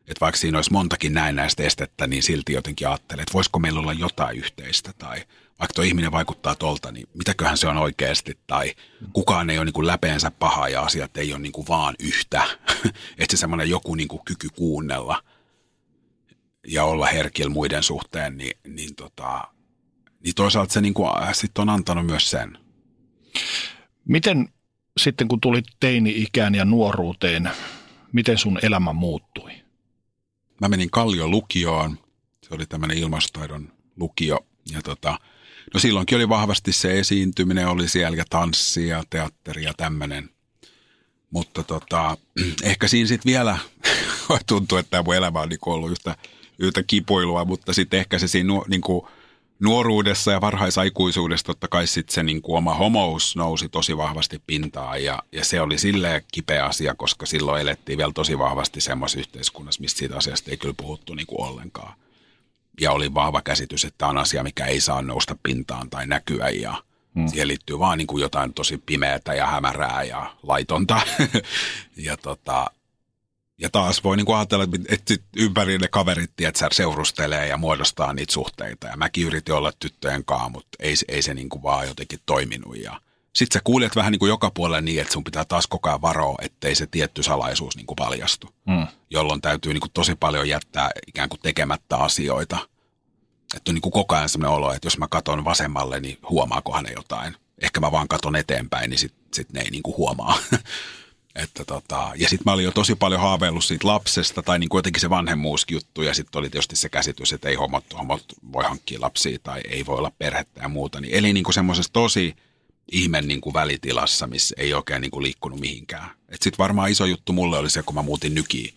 että vaikka siinä olisi montakin näistä estettä, niin silti jotenkin ajattelee, että voisiko meillä olla jotain yhteistä tai vaikka tuo ihminen vaikuttaa tolta, niin mitäköhän se on oikeasti, tai kukaan ei ole niin kuin läpeensä paha ja asiat ei ole niin kuin vaan yhtä. että se semmoinen joku niin kuin kyky kuunnella ja olla herkillä muiden suhteen, niin, niin, tota, niin toisaalta se niin kuin, äh, sit on antanut myös sen. Miten sitten kun tulit teini-ikään ja nuoruuteen, miten sun elämä muuttui? Mä menin Kallion lukioon. Se oli tämmöinen ilmastotaidon lukio. Ja tota, No silloinkin oli vahvasti se esiintyminen, oli siellä ja tanssi ja teatteri ja tämmöinen. Mutta tota, ehkä siinä sitten vielä tuntuu, että tämä mun elämä on niinku ollut yhtä, yhtä kipuilua, mutta sitten ehkä se siinä niinku, nuoruudessa ja varhaisaikuisuudessa totta kai sitten se niinku oma homous nousi tosi vahvasti pintaan ja, ja se oli silleen kipeä asia, koska silloin elettiin vielä tosi vahvasti semmoisessa yhteiskunnassa, mistä siitä asiasta ei kyllä puhuttu niinku ollenkaan ja oli vahva käsitys, että tämä on asia, mikä ei saa nousta pintaan tai näkyä ja hmm. siihen liittyy vaan niin kuin jotain tosi pimeätä ja hämärää ja laitonta. ja, tota, Ja taas voi niinku ajatella, että sit ympäri ne kaverit tiedätkö, seurustelee ja muodostaa niitä suhteita. Ja mäkin yritin olla tyttöjen kanssa, mutta ei, ei se niinku vaan jotenkin toiminut. Ja sitten sä kuulet vähän niinku joka puolella niin, että sun pitää taas koko ajan varoa, ettei se tietty salaisuus niinku paljastu. Mm. Jolloin täytyy niinku tosi paljon jättää ikään kuin tekemättä asioita. Että on niinku koko ajan sellainen olo, että jos mä katon vasemmalle, niin huomaakohan ne jotain. Ehkä mä vaan katon eteenpäin, niin sitten sit ne ei niinku huomaa. Että tota, ja sitten mä olin jo tosi paljon haaveillut siitä lapsesta tai niin kuin jotenkin se vanhemmuusjuttu ja sitten oli tietysti se käsitys, että ei homot, homot voi hankkia lapsia tai ei voi olla perhettä ja muuta. Niin eli niin kuin semmoisessa tosi ihmen niin kuin välitilassa, missä ei oikein niin kuin liikkunut mihinkään. Sitten varmaan iso juttu mulle oli se, kun mä muutin nykiin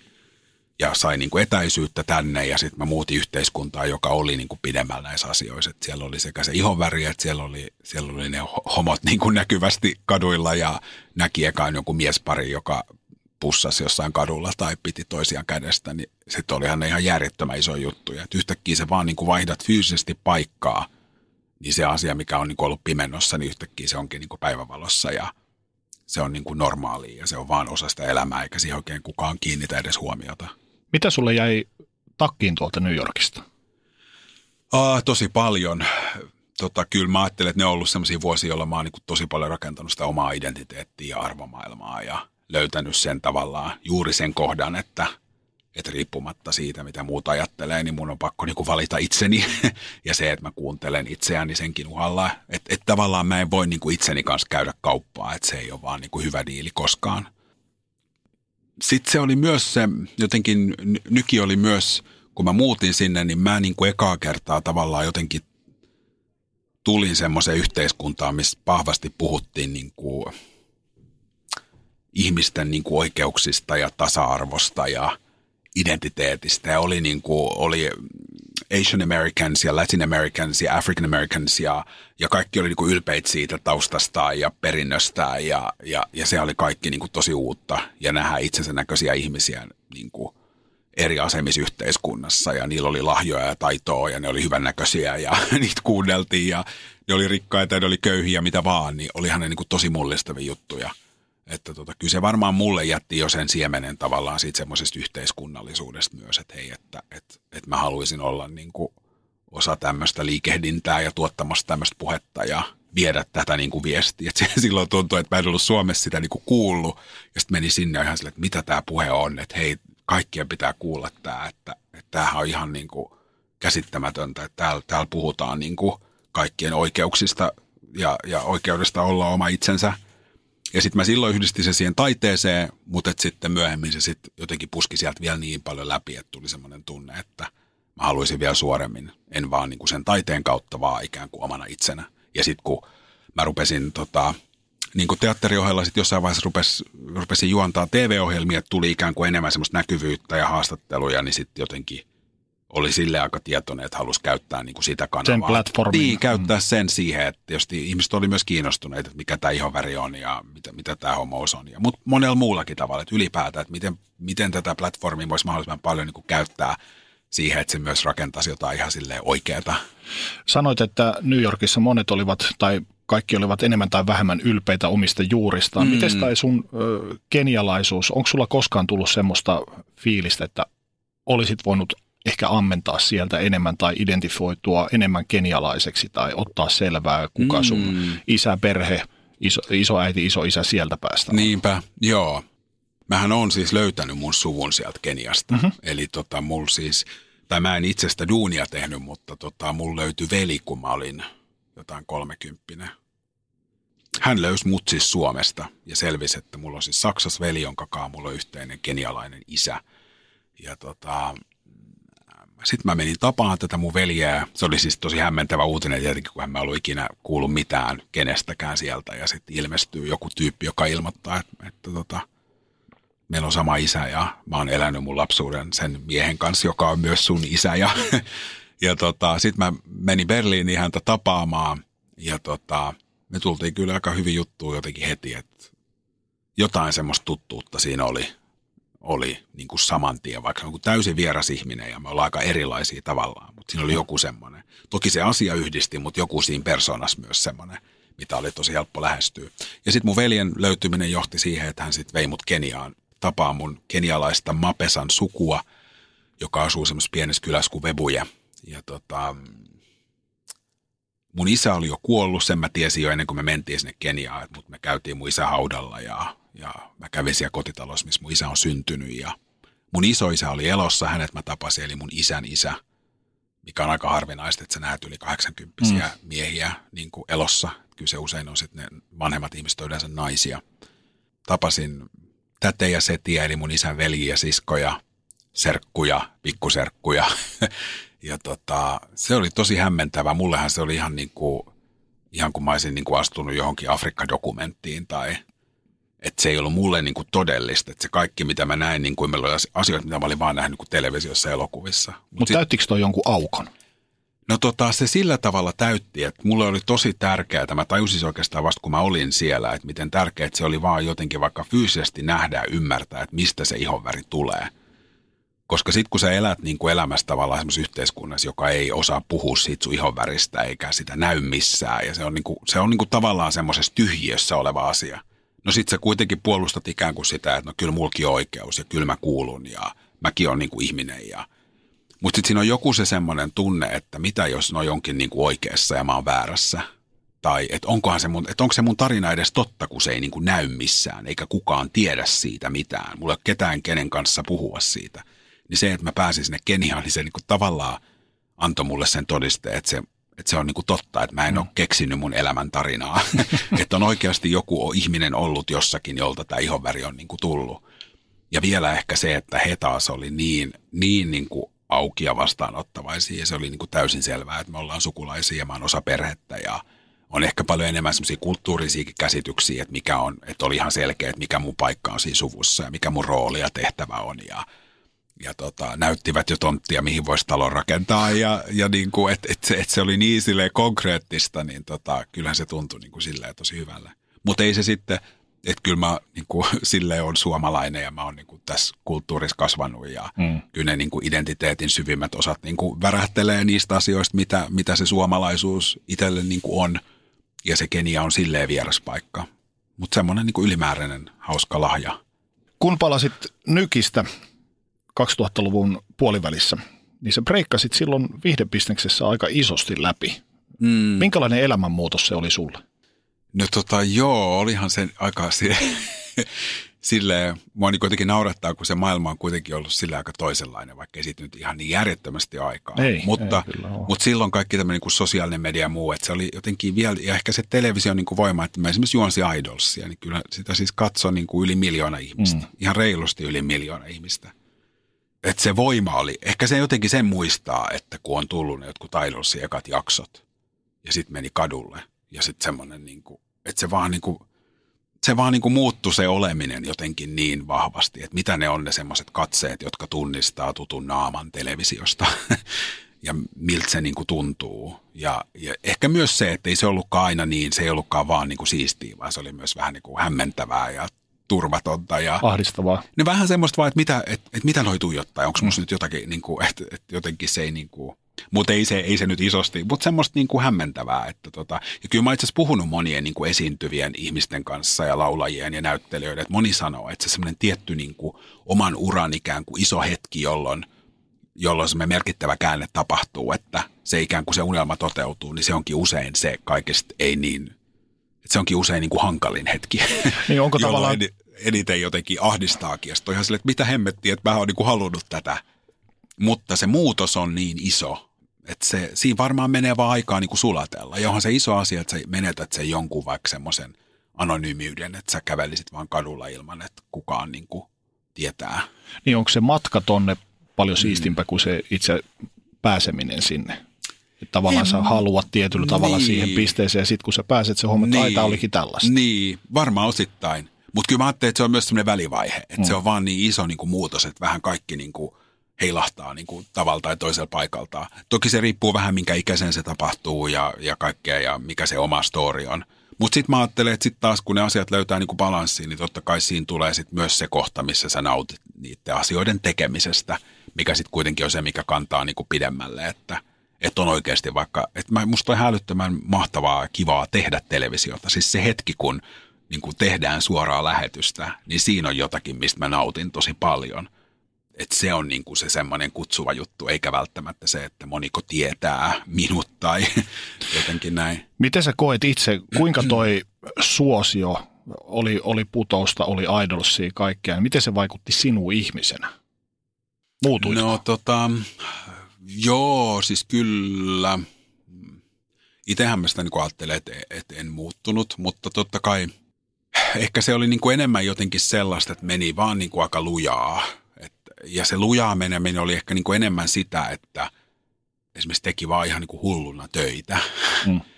ja sain niin kuin etäisyyttä tänne ja sitten mä muutin yhteiskuntaa, joka oli niin kuin pidemmällä näissä asioissa. Et siellä oli sekä se ihonväri, että siellä oli, siellä oli ne homot niin kuin näkyvästi kaduilla ja näki ekaan joku miespari, joka pussasi jossain kadulla tai piti toisiaan kädestä, niin sitten olihan ne ihan järjettömän iso juttu. Et yhtäkkiä se vaan niin kuin vaihdat fyysisesti paikkaa, niin se asia, mikä on niin kuin ollut pimennossa, niin yhtäkkiä se onkin niin kuin päivävalossa ja se on niin kuin normaalia ja se on vaan osa sitä elämää, eikä siihen oikein kukaan kiinnitä edes huomiota. Mitä sulle jäi takkiin tuolta New Yorkista? Ah, tosi paljon. Tota, kyllä mä ajattelen, että ne on ollut sellaisia vuosia, joilla mä oon niin tosi paljon rakentanut sitä omaa identiteettiä ja arvomaailmaa ja löytänyt sen tavallaan juuri sen kohdan, että, että riippumatta siitä, mitä muuta ajattelee, niin mun on pakko niin valita itseni ja se, että mä kuuntelen itseäni senkin uhalla. Että et tavallaan mä en voi niin itseni kanssa käydä kauppaa, että se ei ole vaan niin hyvä diili koskaan sitten se oli myös se, jotenkin nyki oli myös, kun mä muutin sinne, niin mä niin kuin ekaa kertaa tavallaan jotenkin tulin semmoiseen yhteiskuntaan, missä vahvasti puhuttiin niin kuin ihmisten niin kuin oikeuksista ja tasa-arvosta ja identiteetistä. Ja oli, niin kuin, oli Asian Americans ja Latin Americans ja African Americans ja, ja kaikki oli niin kuin ylpeitä siitä taustastaan ja perinnöstään ja, ja, ja se oli kaikki niin kuin tosi uutta ja nähdä itsensä näköisiä ihmisiä niin kuin eri asemissa yhteiskunnassa ja niillä oli lahjoja ja taitoa ja ne oli hyvännäköisiä ja niitä kuunneltiin ja ne oli rikkaita ja ne oli köyhiä mitä vaan, niin olihan ne niin kuin tosi mullistavia juttuja. Että tota, kyllä se varmaan mulle jätti jo sen siemenen tavallaan siitä semmoisesta yhteiskunnallisuudesta myös, että hei, että, että, että mä haluaisin olla niin kuin osa tämmöistä liikehdintää ja tuottamasta tämmöistä puhetta ja viedä tätä niin kuin viestiä. Et silloin tuntui, että mä en ollut Suomessa sitä niin kuin kuullut ja sitten meni sinne ihan sille, että mitä tämä puhe on, että hei, kaikkien pitää kuulla tämä, että, että tämähän on ihan niin kuin käsittämätöntä, että täällä, täällä puhutaan niin kuin kaikkien oikeuksista ja, ja oikeudesta olla oma itsensä – ja sitten mä silloin yhdistin se siihen taiteeseen, mutta sitten myöhemmin se sitten jotenkin puski sieltä vielä niin paljon läpi, että tuli semmoinen tunne, että mä haluaisin vielä suoremmin. En vaan niin kuin sen taiteen kautta, vaan ikään kuin omana itsenä. Ja sitten kun mä rupesin tota, niin kuin teatteriohjelma sitten jossain vaiheessa rupes, rupesin juontaa TV-ohjelmia, että tuli ikään kuin enemmän semmoista näkyvyyttä ja haastatteluja, niin sitten jotenkin oli sille aika tietoinen, että halusi käyttää niin kuin sitä kanavaa. Sen platformin. Niin, käyttää mm. sen siihen, että tietysti ihmiset oli myös kiinnostuneita, että mikä tämä ihonväri on ja mitä, mitä tämä homous on. Mutta monella muullakin tavalla, että ylipäätään, että miten, miten tätä platformia voisi mahdollisimman paljon niin kuin käyttää siihen, että se myös rakentaisi jotain ihan silleen oikeata. Sanoit, että New Yorkissa monet olivat, tai kaikki olivat enemmän tai vähemmän ylpeitä omista juuristaan. Mm. Miten tai sun ö, kenialaisuus, onko sulla koskaan tullut semmoista fiilistä, että olisit voinut ehkä ammentaa sieltä enemmän tai identifoitua enemmän kenialaiseksi tai ottaa selvää, kuka mm. sun isä, perhe, iso, iso äiti, iso isä sieltä päästä. Niinpä, joo. Mähän on siis löytänyt mun suvun sieltä Keniasta. Mm-hmm. Eli tota, mulla siis, tai mä en itsestä duunia tehnyt, mutta tota, mulla löytyi veli, kun mä olin jotain kolmekymppinen. Hän löysi mut siis Suomesta ja selvisi, että mulla on siis Saksas veli, jonka mulla on yhteinen kenialainen isä. Ja tota, sitten mä menin tapaan tätä mun veljeä. Se oli siis tosi hämmentävä uutinen tietenkin, kun hän mä ollut ikinä kuullut mitään kenestäkään sieltä. Ja sitten ilmestyy joku tyyppi, joka ilmoittaa, että, että tota, meillä on sama isä ja mä oon elänyt mun lapsuuden sen miehen kanssa, joka on myös sun isä. Ja, ja tota, sitten mä menin Berliiniin häntä tapaamaan ja tota, me tultiin kyllä aika hyvin juttuun jotenkin heti, että jotain semmoista tuttuutta siinä oli oli niin kuin saman tien, vaikka on täysin vieras ihminen ja me ollaan aika erilaisia tavallaan, mutta siinä oli joku semmoinen. Toki se asia yhdisti, mutta joku siinä persoonassa myös semmoinen, mitä oli tosi helppo lähestyä. Ja sitten mun veljen löytyminen johti siihen, että hän sitten vei mut Keniaan tapaa mun kenialaista Mapesan sukua, joka asuu semmoisessa pienessä kylässä kuin Vebuja. Ja tota, mun isä oli jo kuollut, sen mä tiesin jo ennen kuin me mentiin sinne Keniaan, mutta me käytiin mun isä haudalla ja, ja mä kävin siellä kotitalossa, missä mun isä on syntynyt ja mun isoisä oli elossa, hänet mä tapasin, eli mun isän isä, mikä on aika harvinaista, että sä näet yli 80 mm. miehiä niin kuin elossa. Kyllä se usein on sitten ne vanhemmat ihmiset on yleensä naisia. Tapasin täte ja setiä, eli mun isän veljiä ja siskoja, serkkuja, pikkuserkkuja. ja tota, se oli tosi hämmentävä. Mullehan se oli ihan niin kuin, ihan kuin mä olisin niin kuin astunut johonkin Afrikka-dokumenttiin tai että se ei ollut mulle niin kuin todellista. Että se kaikki, mitä mä näin, niin kuin meillä oli asioita, mitä mä olin vaan nähnyt niin kuin televisiossa ja elokuvissa. Mutta Mut täyttikö toi jonkun aukon? No tota, se sillä tavalla täytti, että mulle oli tosi tärkeää, mä tajusin oikeastaan vasta kun mä olin siellä, että miten tärkeää se oli vaan jotenkin vaikka fyysisesti nähdä ja ymmärtää, että mistä se ihonväri tulee. Koska sitten kun sä elät niin kuin elämässä tavallaan semmoisessa yhteiskunnassa, joka ei osaa puhua siitä sun ihonväristä eikä sitä näy missään, ja se on, niin kuin, se on niin kuin tavallaan semmoisessa tyhjiössä oleva asia. No sit sä kuitenkin puolustat ikään kuin sitä, että no kyllä mulki on oikeus ja kyllä mä kuulun ja mäkin on niin kuin ihminen ja mutta sitten siinä on joku se semmoinen tunne, että mitä jos ne on jonkin niin kuin oikeassa ja mä oon väärässä. Tai että onkohan se mun, onko se mun tarina edes totta, kun se ei niin kuin näy missään, eikä kukaan tiedä siitä mitään. Mulla ei ole ketään, kenen kanssa puhua siitä. Niin se, että mä pääsin sinne Keniaan, niin se niin kuin tavallaan antoi mulle sen todisteen, että se, että se on niin kuin totta, että mä en mm. ole keksinyt mun elämän tarinaa. että on oikeasti joku ihminen ollut jossakin, jolta tämä ihonväri on niin kuin tullut. Ja vielä ehkä se, että he taas oli niin, niin, niin kuin auki ja vastaanottavaisia ja se oli niin kuin täysin selvää, että me ollaan sukulaisia ja mä oon osa perhettä ja on ehkä paljon enemmän semmoisia kulttuurisia käsityksiä, että mikä on, että oli ihan selkeä, että mikä mun paikka on siinä suvussa ja mikä mun rooli ja tehtävä on ja, ja tota, näyttivät jo tonttia, mihin voisi talon rakentaa ja, ja niin kuin, että et se, et se oli niin konkreettista, niin tota, kyllähän se tuntui niin kuin silleen tosi hyvälle. Mutta ei se sitten että kyllä mä niin kuin, silleen on suomalainen ja mä oon niin kuin, tässä kulttuurissa kasvanut ja mm. kyllä ne niin kuin, identiteetin syvimmät osat niin kuin, värähtelee niistä asioista, mitä, mitä se suomalaisuus itselle niin kuin, on ja se Kenia on silleen vieras paikka. Mutta semmoinen niin ylimääräinen hauska lahja. Kun palasit Nykistä 2000-luvun puolivälissä, niin sä breikkasit silloin viihdebisneksessä aika isosti läpi. Mm. Minkälainen elämänmuutos se oli sulle? No tota joo, olihan se aika sille, silleen, mua niin kuitenkin naurattaa, kun se maailma on kuitenkin ollut sillä aika toisenlainen, vaikka ei siitä nyt ihan niin järjettömästi aikaa. Ei, mutta, ei mutta silloin kaikki tämmöinen niin sosiaalinen media ja muu, että se oli jotenkin vielä, ja ehkä se televisio niin kuin voima, että mä esimerkiksi juonsi Idolsia, niin kyllä sitä siis katsoi niin kuin yli miljoona ihmistä, mm. ihan reilusti yli miljoona ihmistä. Että se voima oli, ehkä se jotenkin sen muistaa, että kun on tullut ne jotkut Idolsin ekat jaksot, ja sitten meni kadulle – ja sitten semmoinen, niin että se vaan, niin kuin, se vaan niin kuin muuttui se oleminen jotenkin niin vahvasti, että mitä ne on ne semmoiset katseet, jotka tunnistaa tutun naaman televisiosta ja miltä se niin kuin tuntuu. Ja, ja ehkä myös se, että ei se ollutkaan aina niin, se ei ollutkaan vaan niin kuin siistiä, vaan se oli myös vähän niin kuin hämmentävää ja turvatonta. Ja, Ahdistavaa. Ne vähän semmoista vaan, että mitä, että, että mitä noi tuijottaa, onko musta nyt jotakin, niin kuin, että, että jotenkin se ei niin kuin, mutta ei se, ei se nyt isosti, mutta semmoista niin kuin hämmentävää. Että tota, ja kyllä mä itse asiassa puhunut monien niin kuin esiintyvien ihmisten kanssa ja laulajien ja näyttelijöiden, että moni sanoo, että se semmoinen tietty niin kuin oman uran ikään kuin iso hetki, jolloin, jolloin se merkittävä käänne tapahtuu, että se ikään kuin se unelma toteutuu, niin se onkin usein se kaikista ei niin, että se onkin usein niin kuin hankalin hetki. Niin onko tavallaan... eniten jotenkin ahdistaakin. Ja sitten ihan silleen, että mitä hemmettiä, että mä oon niin halunnut tätä mutta se muutos on niin iso, että se, siinä varmaan menee vaan aikaa niin kuin sulatella. Ja onhan se iso asia, että sä menetät sen jonkun vaikka semmoisen anonyymiyden, että sä kävelisit vaan kadulla ilman, että kukaan niin kuin tietää. Niin onko se matka tonne paljon mm. siistimpää kuin se itse pääseminen sinne? Että tavallaan en, sä haluat tietyllä niin. tavalla siihen pisteeseen ja sitten kun sä pääset, se homma, niin. että olikin tällaista. Niin, varmaan osittain. Mutta kyllä mä ajattelin, että se on myös semmoinen välivaihe, että mm. se on vaan niin iso niin kuin muutos, että vähän kaikki niin kuin – heilahtaa niin kuin tavalla tai toisella paikalta. Toki se riippuu vähän, minkä ikäisen se tapahtuu ja, ja kaikkea ja mikä se oma story on. Mutta sitten mä ajattelen, että sitten taas kun ne asiat löytää niin balanssiin, niin totta kai siinä tulee sit myös se kohta, missä sä nautit niiden asioiden tekemisestä, mikä sitten kuitenkin on se, mikä kantaa niin kuin pidemmälle, että, että on oikeasti vaikka, että musta on hälyttömän mahtavaa, kivaa tehdä televisiota. Siis se hetki, kun niin kuin tehdään suoraa lähetystä, niin siinä on jotakin, mistä mä nautin tosi paljon. Että se on niin kuin se semmoinen kutsuva juttu, eikä välttämättä se, että moniko tietää minut tai jotenkin näin. Miten sä koet itse, kuinka toi suosio oli, oli putousta, oli idolsia kaikkea, miten se vaikutti sinuun ihmisenä? Muutuitko? No tota, joo, siis kyllä. Itsehän mä sitä niin ajattelen, että, että en muuttunut, mutta totta kai ehkä se oli niin kuin enemmän jotenkin sellaista, että meni vaan niin kuin aika lujaa. Et, ja se lujaa meneminen oli ehkä niin kuin enemmän sitä, että esimerkiksi teki vaan ihan niin kuin hulluna töitä. Mm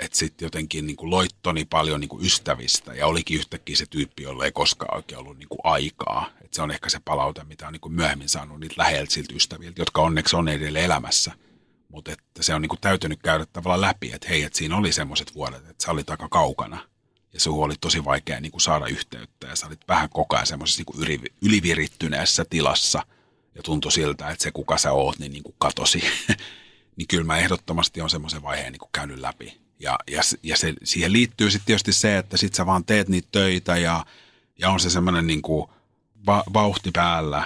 että sitten jotenkin niin kuin loittoni paljon niin kuin ystävistä ja olikin yhtäkkiä se tyyppi, jolla ei koskaan oikein ollut niin kuin aikaa. Et se on ehkä se palaute, mitä on niin kuin myöhemmin saanut niitä läheltä siltä ystäviltä, jotka onneksi on edelleen elämässä. Mutta että se on niin kuin täytynyt käydä tavallaan läpi, että hei, että siinä oli semmoiset vuodet, että sä olit aika kaukana ja se oli tosi vaikea niin kuin saada yhteyttä ja sä olit vähän koko ajan semmoisessa niin ylivirittyneessä tilassa ja tuntui siltä, että se kuka sä oot, niin, niin kuin katosi. niin kyllä mä ehdottomasti on semmoisen vaiheen niin kuin käynyt läpi. Ja, ja, ja se, siihen liittyy sitten tietysti se, että sit sä vaan teet niitä töitä ja, ja on se semmoinen niin kuin va, vauhti päällä.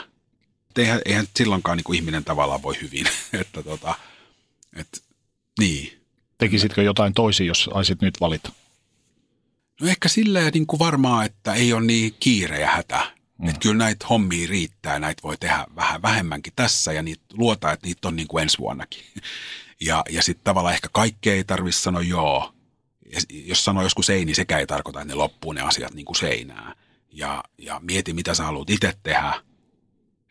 Eihän, eihän silloinkaan niin kuin ihminen tavallaan voi hyvin. että tota, et, niin. Tekisitkö jotain toisin, jos saisit nyt valita? No ehkä silleen niin kuin varmaan, että ei ole niin kiire ja hätä. Mm. Että kyllä näitä hommia riittää, näitä voi tehdä vähän vähemmänkin tässä ja niitä luota, että niitä on niin kuin ensi vuonnakin. Ja, ja sitten tavallaan ehkä kaikkea ei tarvitse sanoa joo. Ja jos sanoo joskus ei, niin sekä ei tarkoita, että ne loppuu ne asiat niin kuin seinää. Ja, ja mieti, mitä sä haluat itse tehdä,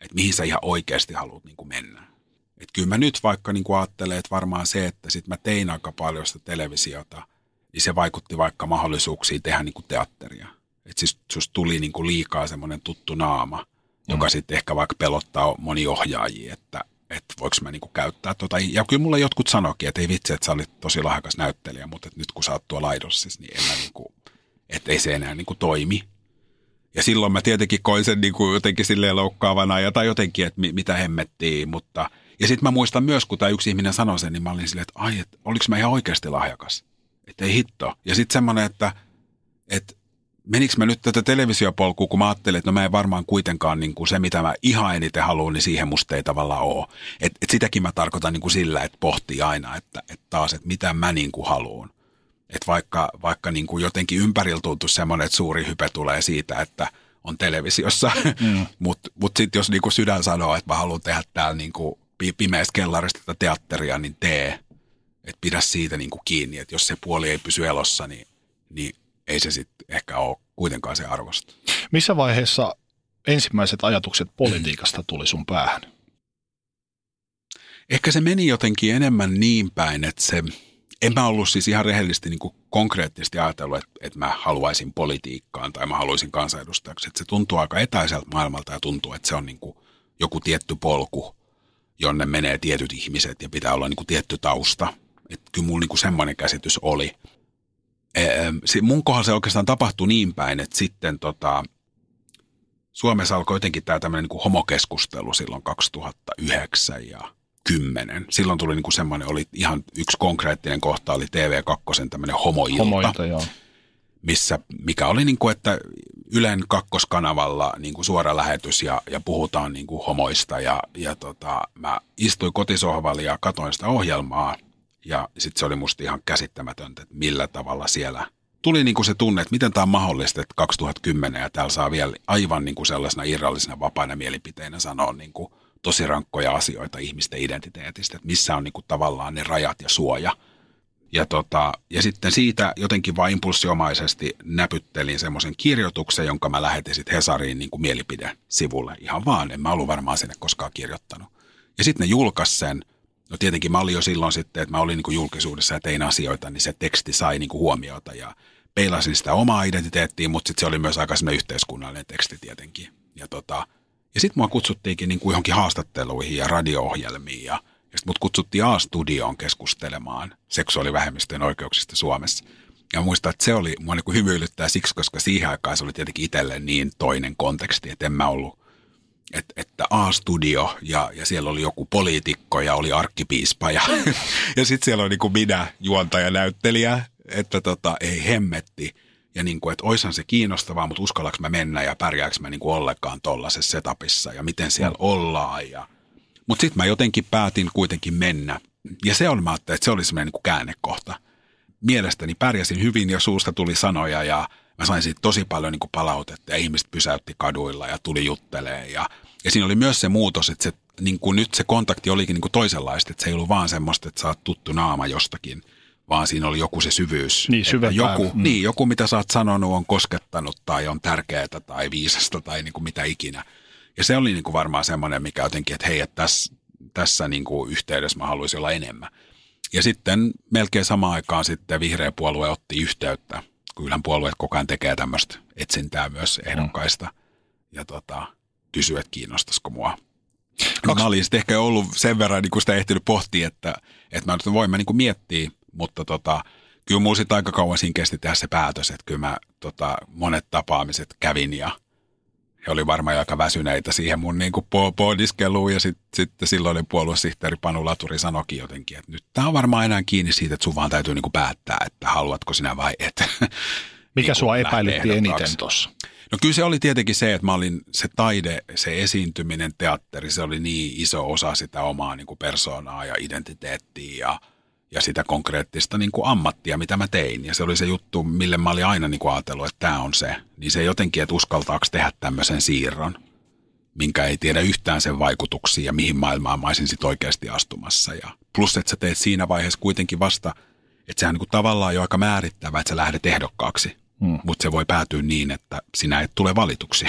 että mihin sä ihan oikeasti haluat niin kuin mennä. Et kyllä mä nyt vaikka niin kuin ajattelen, että varmaan se, että sit mä tein aika paljon sitä televisiota, niin se vaikutti vaikka mahdollisuuksiin tehdä niin kuin teatteria. Että siis susta tuli niin kuin liikaa semmoinen tuttu naama, joka mm. sitten ehkä vaikka pelottaa moni ohjaajia, että että voiko mä niinku käyttää tota. Ja kyllä mulle jotkut sanoikin, että ei vitsi, että sä olit tosi lahjakas näyttelijä, mutta nyt kun sä oot tuolla Aidossissa, niin en mä niinku, että ei se enää niinku toimi. Ja silloin mä tietenkin koin sen niinku jotenkin silleen loukkaavana ja tai jotenkin, että mitä hemmettiin, mutta ja sitten mä muistan myös, kun tämä yksi ihminen sanoi sen, niin mä olin silleen, että ai, että oliko mä ihan oikeasti lahjakas. Että ei hitto. Ja sitten semmoinen, että, että menikö mä nyt tätä televisiopolkua, kun mä ajattelin, että no mä en varmaan kuitenkaan niin kuin se, mitä mä ihan eniten haluan, niin siihen musta ei tavallaan ole. Et, et sitäkin mä tarkoitan niin kuin sillä, että pohtii aina, että, että taas, että mitä mä niin kuin haluan. Että vaikka, vaikka niin kuin jotenkin ympärillä tuntuu semmoinen, että suuri hype tulee siitä, että on televisiossa, mm. mutta mut sitten jos niin kuin sydän sanoo, että mä haluan tehdä täällä niin kuin pimeästä kellarista tätä teatteria, niin tee. Että pidä siitä niin kuin kiinni, että jos se puoli ei pysy elossa, niin, niin ei se sitten ehkä ole kuitenkaan se arvosta. Missä vaiheessa ensimmäiset ajatukset politiikasta tuli sun päähän? Ehkä se meni jotenkin enemmän niin päin, että se, en mä ollut siis ihan rehellisesti niin kuin konkreettisesti ajatellut, että, että mä haluaisin politiikkaan tai mä haluaisin kansanedustajaksi. Että se tuntuu aika etäiseltä maailmalta ja tuntuu, että se on niin kuin joku tietty polku, jonne menee tietyt ihmiset ja pitää olla niin kuin tietty tausta. Että kyllä mulla niin kuin semmoinen käsitys oli – mun kohdalla se oikeastaan tapahtui niin päin, että sitten tota, Suomessa alkoi jotenkin tämä tämmöinen niin homokeskustelu silloin 2009 ja 10. Silloin tuli niin kuin semmoinen, oli ihan yksi konkreettinen kohta, oli TV2 tämmöinen homoilta, homoilta joo. missä, mikä oli niin kuin, että Ylen kakkoskanavalla niin kuin suora lähetys ja, ja puhutaan niin kuin homoista ja, ja tota, mä istuin kotisohvalla ja katoin sitä ohjelmaa ja sitten se oli musta ihan käsittämätöntä, että millä tavalla siellä tuli niin kuin se tunne, että miten tämä on mahdollista, että 2010 ja täällä saa vielä aivan niin kuin sellaisena irrallisena vapaana mielipiteinä sanoa niin kuin tosi rankkoja asioita ihmisten identiteetistä, että missä on niin kuin tavallaan ne rajat ja suoja. Ja, tota, ja sitten siitä jotenkin vain impulssiomaisesti näpyttelin semmoisen kirjoituksen, jonka mä lähetin sitten Hesariin niin kuin mielipide-sivulle. Ihan vaan, en mä ollut varmaan sinne koskaan kirjoittanut. Ja sitten ne julkaisi sen – No tietenkin mä olin jo silloin sitten, että mä olin niin julkisuudessa ja tein asioita, niin se teksti sai niin huomiota ja peilasin sitä omaa identiteettiä, mutta sitten se oli myös aika yhteiskunnallinen teksti tietenkin. Ja, tota, ja sitten mua kutsuttiinkin niin kuin johonkin haastatteluihin ja radio-ohjelmiin ja, ja sitten mut kutsuttiin A-studioon keskustelemaan seksuaalivähemmistöjen oikeuksista Suomessa. Ja muistan, että se oli, mua niin hymyilyttää siksi, koska siihen aikaan se oli tietenkin itselleen niin toinen konteksti, että en mä ollut et, että A-studio ja, ja siellä oli joku poliitikko ja oli arkkipiispa ja, ja sitten siellä oli niin kuin minä, juontaja, näyttelijä, että tota, ei hemmetti. Ja niin kuin, että oishan se kiinnostavaa, mutta uskallaks mä mennä ja pärjääkö mä niin kuin ollenkaan tollaisessa setupissa ja miten siellä mm. ollaan. Ja... Mutta sitten mä jotenkin päätin kuitenkin mennä. Ja se on, mä että se oli semmoinen niin käännekohta. Mielestäni pärjäsin hyvin ja suusta tuli sanoja ja mä sain siitä tosi paljon niin kuin palautetta ja ihmiset pysäytti kaduilla ja tuli juttelee. Ja, ja siinä oli myös se muutos, että se, niin kuin nyt se kontakti olikin niin kuin toisenlaista, että se ei ollut vaan semmoista, että sä oot tuttu naama jostakin – vaan siinä oli joku se syvyys. Niin, joku, mm. niin, joku, mitä sä oot sanonut, on koskettanut tai on tärkeää tai viisasta tai niin kuin mitä ikinä. Ja se oli niin kuin varmaan semmoinen, mikä jotenkin, että hei, että tässä, tässä niin kuin yhteydessä mä haluaisin olla enemmän. Ja sitten melkein samaan aikaan sitten vihreä puolue otti yhteyttä. Kyllähän puolueet koko ajan tekee tämmöistä etsintää myös ehdokkaista. Mm. Ja tota, kysyi, että kiinnostaisiko mua. Kaks... Mä olin sitten ehkä ollut sen verran niin kuin sitä ehtinyt pohtia, että, että mä nyt voin mä niin kuin miettiä – mutta tota, kyllä mulla sitten aika kauan siinä kesti tehdä se päätös, että kyllä mä tota, monet tapaamiset kävin ja he oli varmaan aika väsyneitä siihen mun niin kuin pohdiskeluun ja sitten sit silloinen puoluesihteeri Panu Laturi sanoikin jotenkin, että nyt tämä on varmaan enää kiinni siitä, että sun vaan täytyy niin kuin päättää, että haluatko sinä vai et. Mikä niin sua epäilytti eniten tuossa? No kyllä se oli tietenkin se, että mä olin se taide, se esiintyminen, teatteri, se oli niin iso osa sitä omaa niin kuin persoonaa ja identiteettiä ja – ja sitä konkreettista niin kuin ammattia, mitä mä tein. Ja se oli se juttu, mille mä olin aina niin kuin ajatellut, että tämä on se. Niin se jotenkin, että uskaltaako tehdä tämmöisen siirron, minkä ei tiedä yhtään sen vaikutuksia ja mihin maailmaan mä olisin sitten oikeasti astumassa. Ja plus, että sä teet siinä vaiheessa kuitenkin vasta, että sehän on niin kuin tavallaan jo aika määrittävä, että sä lähdet ehdokkaaksi. Hmm. Mutta se voi päätyä niin, että sinä et tule valituksi.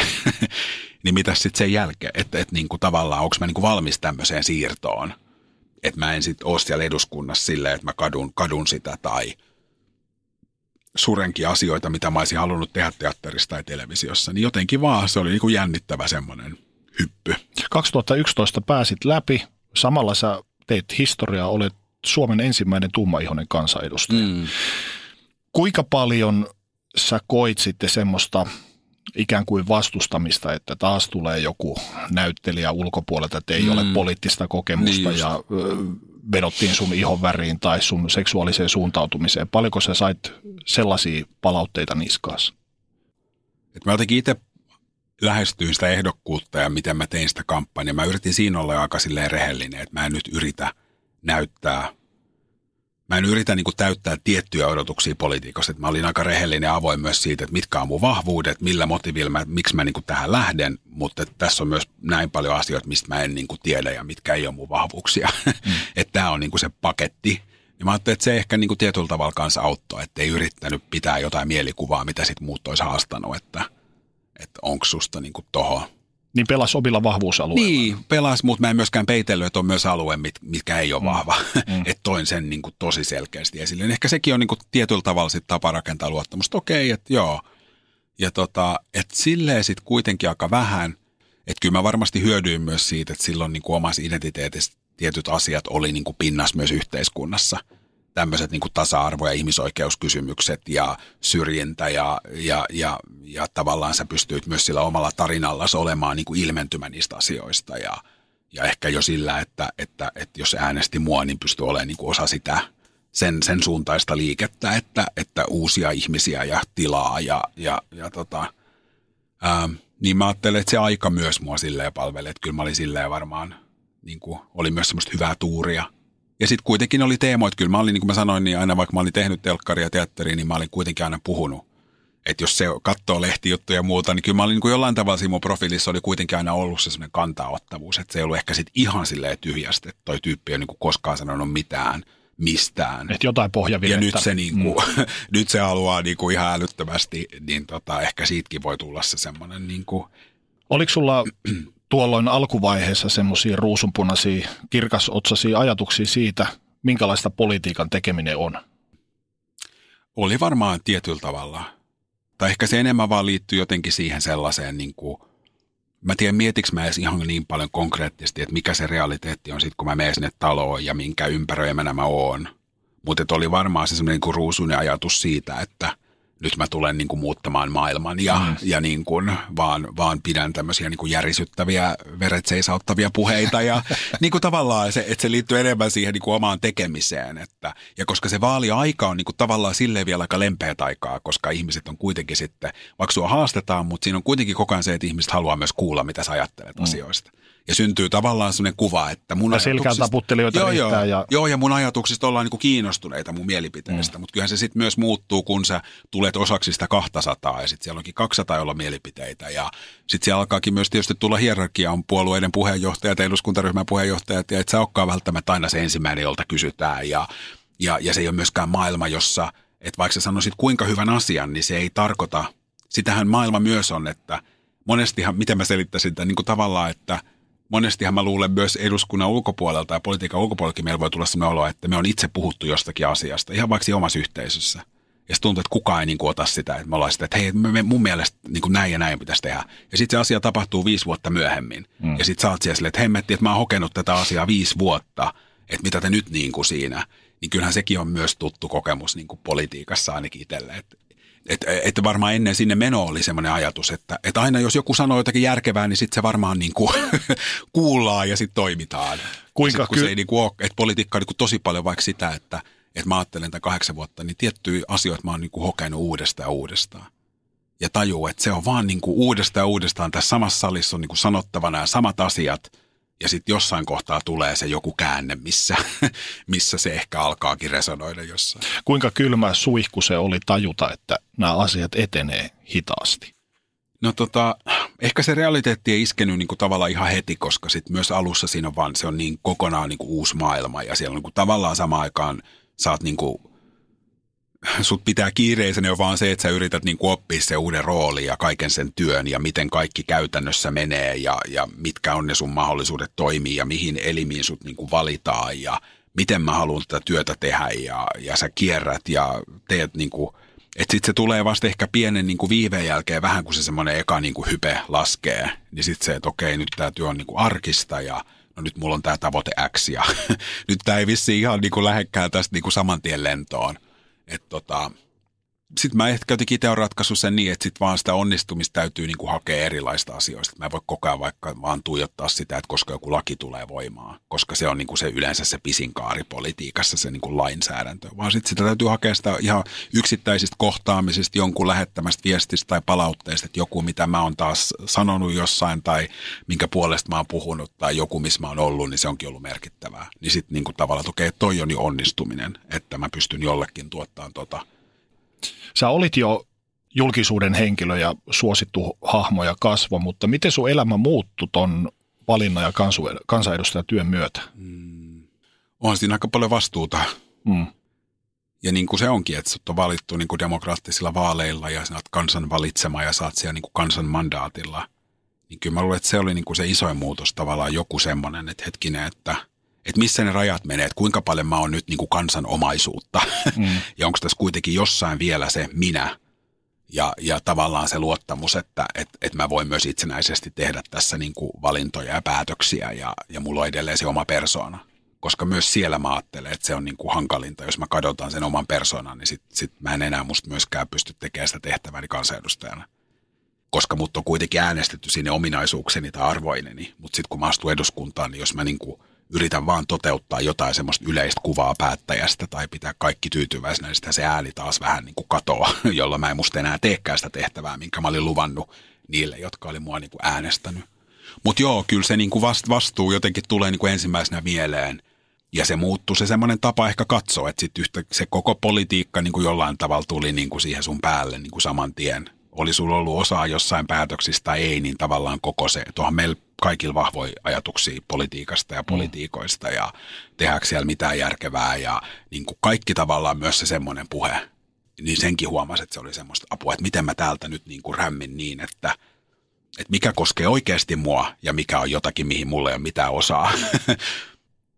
niin mitä sitten sen jälkeen? Että et niin kuin tavallaan, onko mä niin kuin valmis tämmöiseen siirtoon – että mä en sitten ole siellä eduskunnassa silleen, että mä kadun, kadun sitä tai surenkin asioita, mitä mä olisin halunnut tehdä teatterissa tai televisiossa, niin jotenkin vaan se oli niin kuin jännittävä semmoinen hyppy. 2011 pääsit läpi, samalla sä teet historiaa, olet Suomen ensimmäinen tummaihoinen kansanedustaja. Mm. Kuinka paljon sä koit sitten semmoista ikään kuin vastustamista, että taas tulee joku näyttelijä ulkopuolelta, että ei mm. ole poliittista kokemusta niin ja vedottiin sun ihon väriin tai sun seksuaaliseen suuntautumiseen. Paljonko sä sait sellaisia palautteita niskaassa? Et mä jotenkin itse lähestyin sitä ehdokkuutta ja miten mä tein sitä kampanjaa. Mä yritin siinä olla aika silleen rehellinen, että mä en nyt yritä näyttää mä en yritä niin kuin täyttää tiettyjä odotuksia politiikasta. Että mä olin aika rehellinen ja avoin myös siitä, että mitkä on mun vahvuudet, millä motiivilla, mä, miksi mä niin kuin tähän lähden. Mutta tässä on myös näin paljon asioita, mistä mä en niin kuin tiedä ja mitkä ei ole mun vahvuuksia. Mm. että tämä on niin kuin se paketti. Ja mä ajattelin, että se ehkä niin kuin tietyllä tavalla kanssa auttoi, että ei yrittänyt pitää jotain mielikuvaa, mitä sitten muut olisi haastanut, että, että onko susta niin kuin toho niin pelas omilla vahvuusalueilla. Niin, pelas, mutta mä en myöskään peitellyt, että on myös alue, mit, mitkä ei ole mm. vahva. Mm. että toin sen niin kuin, tosi selkeästi esille. Ja ehkä sekin on niin kuin, tietyllä tavalla sit tapa rakentaa luottamusta. Okei, että joo. Ja tota, että silleen sitten kuitenkin aika vähän. Että kyllä mä varmasti hyödyin myös siitä, että silloin niin kuin omassa identiteetissä tietyt asiat oli niin kuin pinnas myös yhteiskunnassa – tämmöiset niin tasa-arvo- ja ihmisoikeuskysymykset ja syrjintä ja, ja, ja, ja tavallaan sä pystyit myös sillä omalla tarinalla olemaan niin kuin ilmentymä niistä asioista ja, ja ehkä jo sillä, että, että, että jos äänesti mua, niin pystyy olemaan niin kuin osa sitä sen, sen suuntaista liikettä, että, että uusia ihmisiä ja tilaa ja, ja, ja tota, ää, niin mä ajattelen, että se aika myös mua silleen palveli, että kyllä mä olin silleen varmaan, niin kuin, oli myös semmoista hyvää tuuria – ja sitten kuitenkin oli teemoit, kyllä mä olin, niin kuin mä sanoin, niin aina vaikka mä olin tehnyt telkkaria ja teatteria, niin mä olin kuitenkin aina puhunut. Että jos se katsoo lehtijuttuja ja muuta, niin kyllä mä olin niin kuin jollain tavalla siinä mun profiilissa oli kuitenkin aina ollut se sellainen kantaottavuus. Että se ei ollut ehkä sitten ihan silleen tyhjästä, että toi tyyppi ei niin kuin koskaan sanonut mitään mistään. Että jotain pohjavirrettä. Ja nyt se, niin kuin, mm. nyt se haluaa niin kuin ihan älyttömästi, niin tota, ehkä siitäkin voi tulla se semmoinen niin kuin... Oliko sulla tuolloin alkuvaiheessa semmoisia ruusunpunaisia, kirkasotsaisia ajatuksia siitä, minkälaista politiikan tekeminen on? Oli varmaan tietyllä tavalla. Tai ehkä se enemmän vaan liittyy jotenkin siihen sellaiseen, niin kuin, mä tiedän mietinkö mä edes ihan niin paljon konkreettisesti, että mikä se realiteetti on sitten, kun mä menen sinne taloon ja minkä ympäröimänä mä oon. Mutta oli varmaan se semmoinen niin ruusunen ajatus siitä, että, nyt mä tulen niin kuin muuttamaan maailman ja, mm. ja niin kuin vaan, vaan pidän tämmöisiä niin kuin järisyttäviä, veret seisauttavia puheita ja niin kuin tavallaan se, että se liittyy enemmän siihen niin kuin omaan tekemiseen. Että, ja koska se vaaliaika on niin kuin tavallaan silleen vielä aika lempeät aikaa, koska ihmiset on kuitenkin sitten, vaikka sua haastetaan, mutta siinä on kuitenkin koko ajan se, että ihmiset haluaa myös kuulla, mitä sä ajattelet mm. asioista ja syntyy tavallaan sellainen kuva, että mun ja silkään taputtelijoita joo, joo, ja... joo, ja mun ajatuksista ollaan niin kiinnostuneita mun mielipiteistä, mm. mutta kyllähän se sitten myös muuttuu, kun sä tulet osaksi sitä 200 ja sitten siellä onkin 200, jolla mielipiteitä. Ja sitten siellä alkaakin myös tietysti tulla hierarkia, on puolueiden puheenjohtajat, eduskuntaryhmän puheenjohtajat ja et sä olekaan välttämättä aina se ensimmäinen, jolta kysytään. Ja, ja, ja se ei ole myöskään maailma, jossa, että vaikka sä sanoisit kuinka hyvän asian, niin se ei tarkoita, sitähän maailma myös on, että monestihan, miten mä selittäisin tämän niin kuin tavallaan, että – monestihan mä luulen myös eduskunnan ulkopuolelta ja politiikan ulkopuoleltakin meillä voi tulla sellainen olo, että me on itse puhuttu jostakin asiasta, ihan vaikka omassa yhteisössä. Ja se tuntuu, että kukaan ei niin kuin ota sitä, että me ollaan sitä, että hei, me, me, mun mielestä niin kuin näin ja näin pitäisi tehdä. Ja sitten se asia tapahtuu viisi vuotta myöhemmin. Mm. Ja sitten sä oot siellä silleen, että hemmetti, että mä oon hokenut tätä asiaa viisi vuotta, että mitä te nyt niin kuin siinä. Niin kyllähän sekin on myös tuttu kokemus niin kuin politiikassa ainakin itselle, että että et varmaan ennen sinne meno oli semmoinen ajatus, että et aina jos joku sanoo jotakin järkevää, niin sitten se varmaan niin kuin kuullaan ja sitten toimitaan. Kuinka sit, kun ky- se ei niin kuin ole, että politiikka on niin kuin tosi paljon vaikka sitä, että että mä ajattelen tämän kahdeksan vuotta, niin tiettyjä asioita mä oon niin kuin hokenut uudestaan ja uudestaan. Ja tajuu, että se on vaan niin kuin uudestaan ja uudestaan tässä samassa salissa on niin kuin sanottavana ja samat asiat – ja sitten jossain kohtaa tulee se joku käänne, missä, missä se ehkä alkaakin resonoida jossain. Kuinka kylmä suihku se oli tajuta, että nämä asiat etenee hitaasti? No tota, ehkä se realiteetti ei iskenyt niinku tavallaan ihan heti, koska sit myös alussa siinä on vaan, se on niin kokonaan niinku uusi maailma ja siellä on niinku tavallaan samaan aikaan saat niinku sut pitää kiireisenä jo vaan se, että sä yrität niin oppia se uuden rooli ja kaiken sen työn ja miten kaikki käytännössä menee ja, ja mitkä on ne sun mahdollisuudet toimia ja mihin elimiin sut niin valitaan ja miten mä haluan tätä työtä tehdä ja, ja sä kierrät ja teet niin kuin, että sitten se tulee vasta ehkä pienen niin kuin viiveen jälkeen vähän kun se semmoinen eka niin kuin hype laskee, niin sitten se, että okei nyt tämä työ on niin kuin arkista ja no nyt mulla on tämä tavoite X ja nyt tämä ei vissi ihan niin kuin lähekkää tästä niin kuin saman tien lentoon. Että tota, sitten mä ehkä jotenkin itse ratkaisu sen niin, että sitten vaan sitä onnistumista täytyy niin kuin hakea erilaista asioista. Mä en voi koko ajan vaikka vaan tuijottaa sitä, että koska joku laki tulee voimaan, koska se on niin kuin se yleensä se pisin kaari politiikassa, se niin kuin lainsäädäntö. Vaan sitten sitä täytyy hakea sitä ihan yksittäisistä kohtaamisista, jonkun lähettämästä viestistä tai palautteesta, että joku mitä mä oon taas sanonut jossain tai minkä puolesta mä oon puhunut tai joku missä mä oon ollut, niin se onkin ollut merkittävää. Niin sitten niin kuin tavallaan, että okei, toi on jo onnistuminen, että mä pystyn jollekin tuottamaan tota – Sä olit jo julkisuuden henkilö ja suosittu hahmo ja kasvo, mutta miten sun elämä muuttui ton valinnan ja kansanedustajatyön myötä? Mm. On siinä aika paljon vastuuta. Mm. Ja niin kuin se onkin, että sut on valittu niin kuin demokraattisilla vaaleilla ja sä oot kansan valitsema ja saat siellä niin kuin kansan mandaatilla. Niin kyllä mä luulen, että se oli niin kuin se isoin muutos tavallaan joku semmoinen, että hetkinen, että – että missä ne rajat menee, että kuinka paljon mä oon nyt niin kuin kansan omaisuutta mm. ja onko tässä kuitenkin jossain vielä se minä ja, ja tavallaan se luottamus, että et, et mä voin myös itsenäisesti tehdä tässä niin kuin valintoja ja päätöksiä ja, ja mulla on edelleen se oma persoona. Koska myös siellä mä ajattelen, että se on niin kuin hankalinta, jos mä kadotan sen oman persoonan, niin sit, sit mä en enää musta myöskään pysty tekemään sitä tehtäväni kansanedustajana koska mut on kuitenkin äänestetty sinne ominaisuukseni tai arvoineni. Mutta sitten kun mä astun eduskuntaan, niin jos mä niin kuin yritän vaan toteuttaa jotain semmoista yleistä kuvaa päättäjästä tai pitää kaikki tyytyväisenä, niin se ääni taas vähän niin kuin katoaa, jolla mä en musta enää teekään sitä tehtävää, minkä mä olin luvannut niille, jotka oli mua niin kuin äänestänyt. Mutta joo, kyllä se niin kuin vastuu jotenkin tulee niin kuin ensimmäisenä mieleen. Ja se muuttuu se semmoinen tapa ehkä katsoa, että sit yhtä, se koko politiikka niin kuin jollain tavalla tuli niin kuin siihen sun päälle niin kuin saman tien. Oli sulla ollut osaa jossain päätöksistä tai ei, niin tavallaan koko se, tuohon meillä kaikilla vahvoja ajatuksia politiikasta ja mm. politiikoista ja tehdäänkö siellä mitään järkevää ja niin kuin kaikki tavallaan myös se semmoinen puhe, niin senkin huomasi, että se oli semmoista apua, että miten mä täältä nyt niin kuin rämmin niin, että, että mikä koskee oikeasti mua ja mikä on jotakin, mihin mulle ei ole mitään osaa.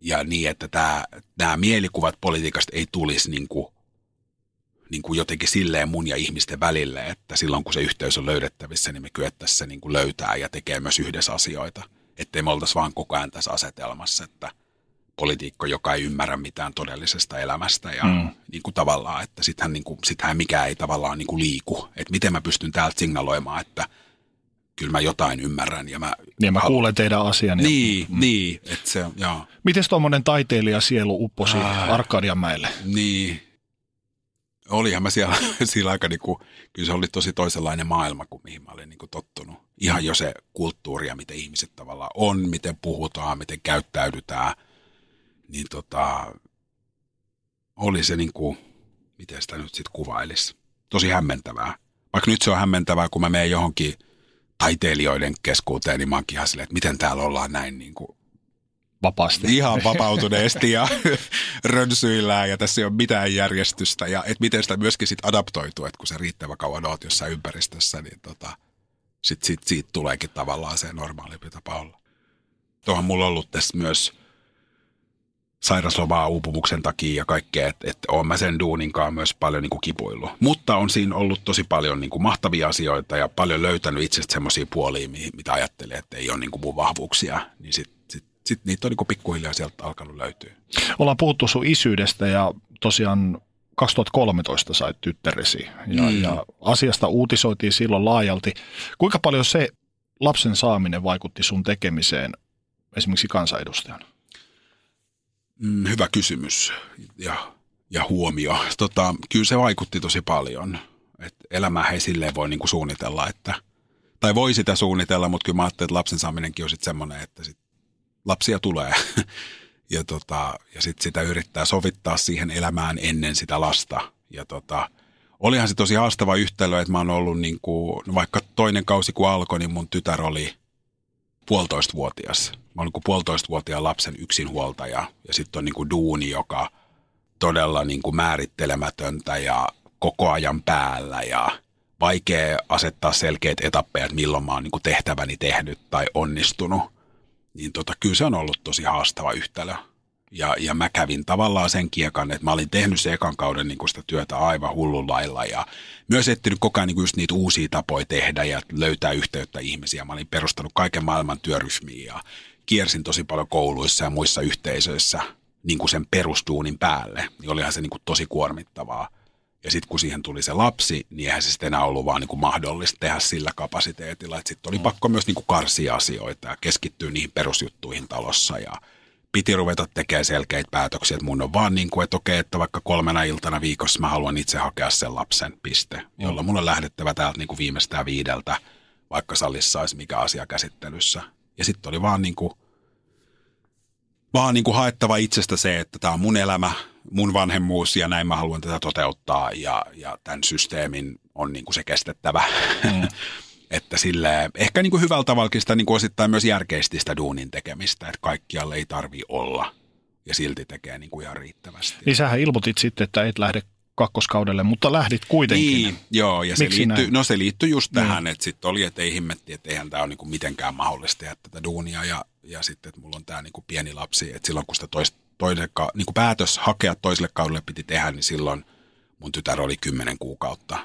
ja niin, että tämä, nämä mielikuvat politiikasta ei tulisi niin kuin niin kuin jotenkin silleen mun ja ihmisten välille, että silloin kun se yhteys on löydettävissä, niin me kyettäisiin se niin kuin löytää ja tekee myös yhdessä asioita. Ettei me oltaisi vaan koko ajan tässä asetelmassa, että poliitikko, joka ei ymmärrä mitään todellisesta elämästä ja mm. niin kuin tavallaan, että sittenhän, niin kuin, sittenhän mikään ei tavallaan niin kuin liiku. Että miten mä pystyn täältä signaloimaan, että kyllä mä jotain ymmärrän. Ja mä, niin mä kuulen teidän asian. Niin, ja, mm. niin. Että se, joo. Miten tuommoinen taiteilija sielu upposi Arkadianmäelle? Niin, olihan mä siellä, siellä aika niin kuin, kyllä se oli tosi toisenlainen maailma kuin mihin mä olin niin kuin tottunut. Ihan jo se kulttuuri ja miten ihmiset tavallaan on, miten puhutaan, miten käyttäydytään, niin tota, oli se niin kuin, miten sitä nyt sitten kuvailisi, tosi hämmentävää. Vaikka nyt se on hämmentävää, kun mä menen johonkin taiteilijoiden keskuuteen, niin mä oonkin ihan silleen, että miten täällä ollaan näin niin kuin vapaasti. Ihan vapautuneesti ja rönsyillään ja tässä ei ole mitään järjestystä. Ja et miten sitä myöskin sit adaptoituu, että kun se riittävä kauan oot jossain ympäristössä, niin tota, sit, sit, siitä tuleekin tavallaan se normaalimpi tapa olla. Tuohon mulla on ollut tässä myös sairaslomaa uupumuksen takia ja kaikkea, että et oon mä sen duuninkaan myös paljon niin kuin kipuillut. Mutta on siinä ollut tosi paljon niin kuin mahtavia asioita ja paljon löytänyt itsestä semmoisia puolia, mitä ajattelee, että ei ole niin kuin mun vahvuuksia, niin sitten sitten niitä on niin pikkuhiljaa sieltä alkanut löytyä. Ollaan puhuttu sun isyydestä ja tosiaan 2013 sait tyttäresi ja, mm. ja asiasta uutisoitiin silloin laajalti. Kuinka paljon se lapsen saaminen vaikutti sun tekemiseen esimerkiksi kansanedustajana? Mm, hyvä kysymys ja, ja huomio. Tota, kyllä se vaikutti tosi paljon. Et elämää ei silleen voi niinku suunnitella, että, tai voi sitä suunnitella, mutta kyllä mä ajattelin, että lapsen saaminenkin on sitten semmoinen, että sit lapsia tulee. ja tota, ja sitten sitä yrittää sovittaa siihen elämään ennen sitä lasta. Ja tota, olihan se tosi haastava yhtälö, että mä oon ollut niin kuin, no vaikka toinen kausi kun alkoi, niin mun tytär oli puolitoistavuotias. Mä oon niin puolitoistavuotiaan lapsen yksinhuoltaja ja sitten on niin kuin duuni, joka todella niin kuin määrittelemätöntä ja koko ajan päällä ja vaikea asettaa selkeät etappeja, että milloin mä oon niin kuin tehtäväni tehnyt tai onnistunut niin tota, kyllä se on ollut tosi haastava yhtälö. Ja, ja mä kävin tavallaan sen kiekan, että mä olin tehnyt se ekan kauden niin sitä työtä aivan hullun lailla ja myös etsinyt koko ajan niin just niitä uusia tapoja tehdä ja löytää yhteyttä ihmisiä. Mä olin perustanut kaiken maailman työryhmiä ja kiersin tosi paljon kouluissa ja muissa yhteisöissä niin kuin sen perustuunin päälle. Niin olihan se niin kuin tosi kuormittavaa. Ja sitten kun siihen tuli se lapsi, niin eihän se sitten enää ollut vaan niin kuin mahdollista tehdä sillä kapasiteetilla. Sitten oli mm. pakko myös niin kuin karsia asioita ja keskittyä niihin perusjuttuihin talossa ja piti ruveta tekemään selkeitä päätöksiä, että mun on vaan niin kuin, että okei, että vaikka kolmena iltana viikossa mä haluan itse hakea sen lapsen piste, jolla mun on lähdettävä täältä niin kuin viimeistään viideltä, vaikka salissa olisi mikä asia käsittelyssä. Ja sitten oli vaan niin kuin, vaan niin kuin haettava itsestä se, että tämä on mun elämä, mun vanhemmuus ja näin mä haluan tätä toteuttaa ja, ja tämän systeemin on niin kuin se kestettävä. Mm. että sille ehkä niin kuin hyvällä tavalla sitä niin kuin osittain myös järkeisti sitä duunin tekemistä, että kaikkialle ei tarvi olla ja silti tekee niin kuin ihan riittävästi. Niin sähän ilmoitit sitten, että et lähde kakkoskaudelle, mutta lähdit kuitenkin. Niin, joo, ja se liittyy, no se liittyy just niin. tähän, että sitten oli, että ei himmetti, että eihän tämä ole niin kuin mitenkään mahdollista tehdä tätä duunia, ja, ja sitten, että mulla on tämä niin kuin pieni lapsi, että silloin kun sitä toista toiselle, niin kuin päätös hakea toiselle kaudelle piti tehdä, niin silloin mun tytär oli kymmenen kuukautta.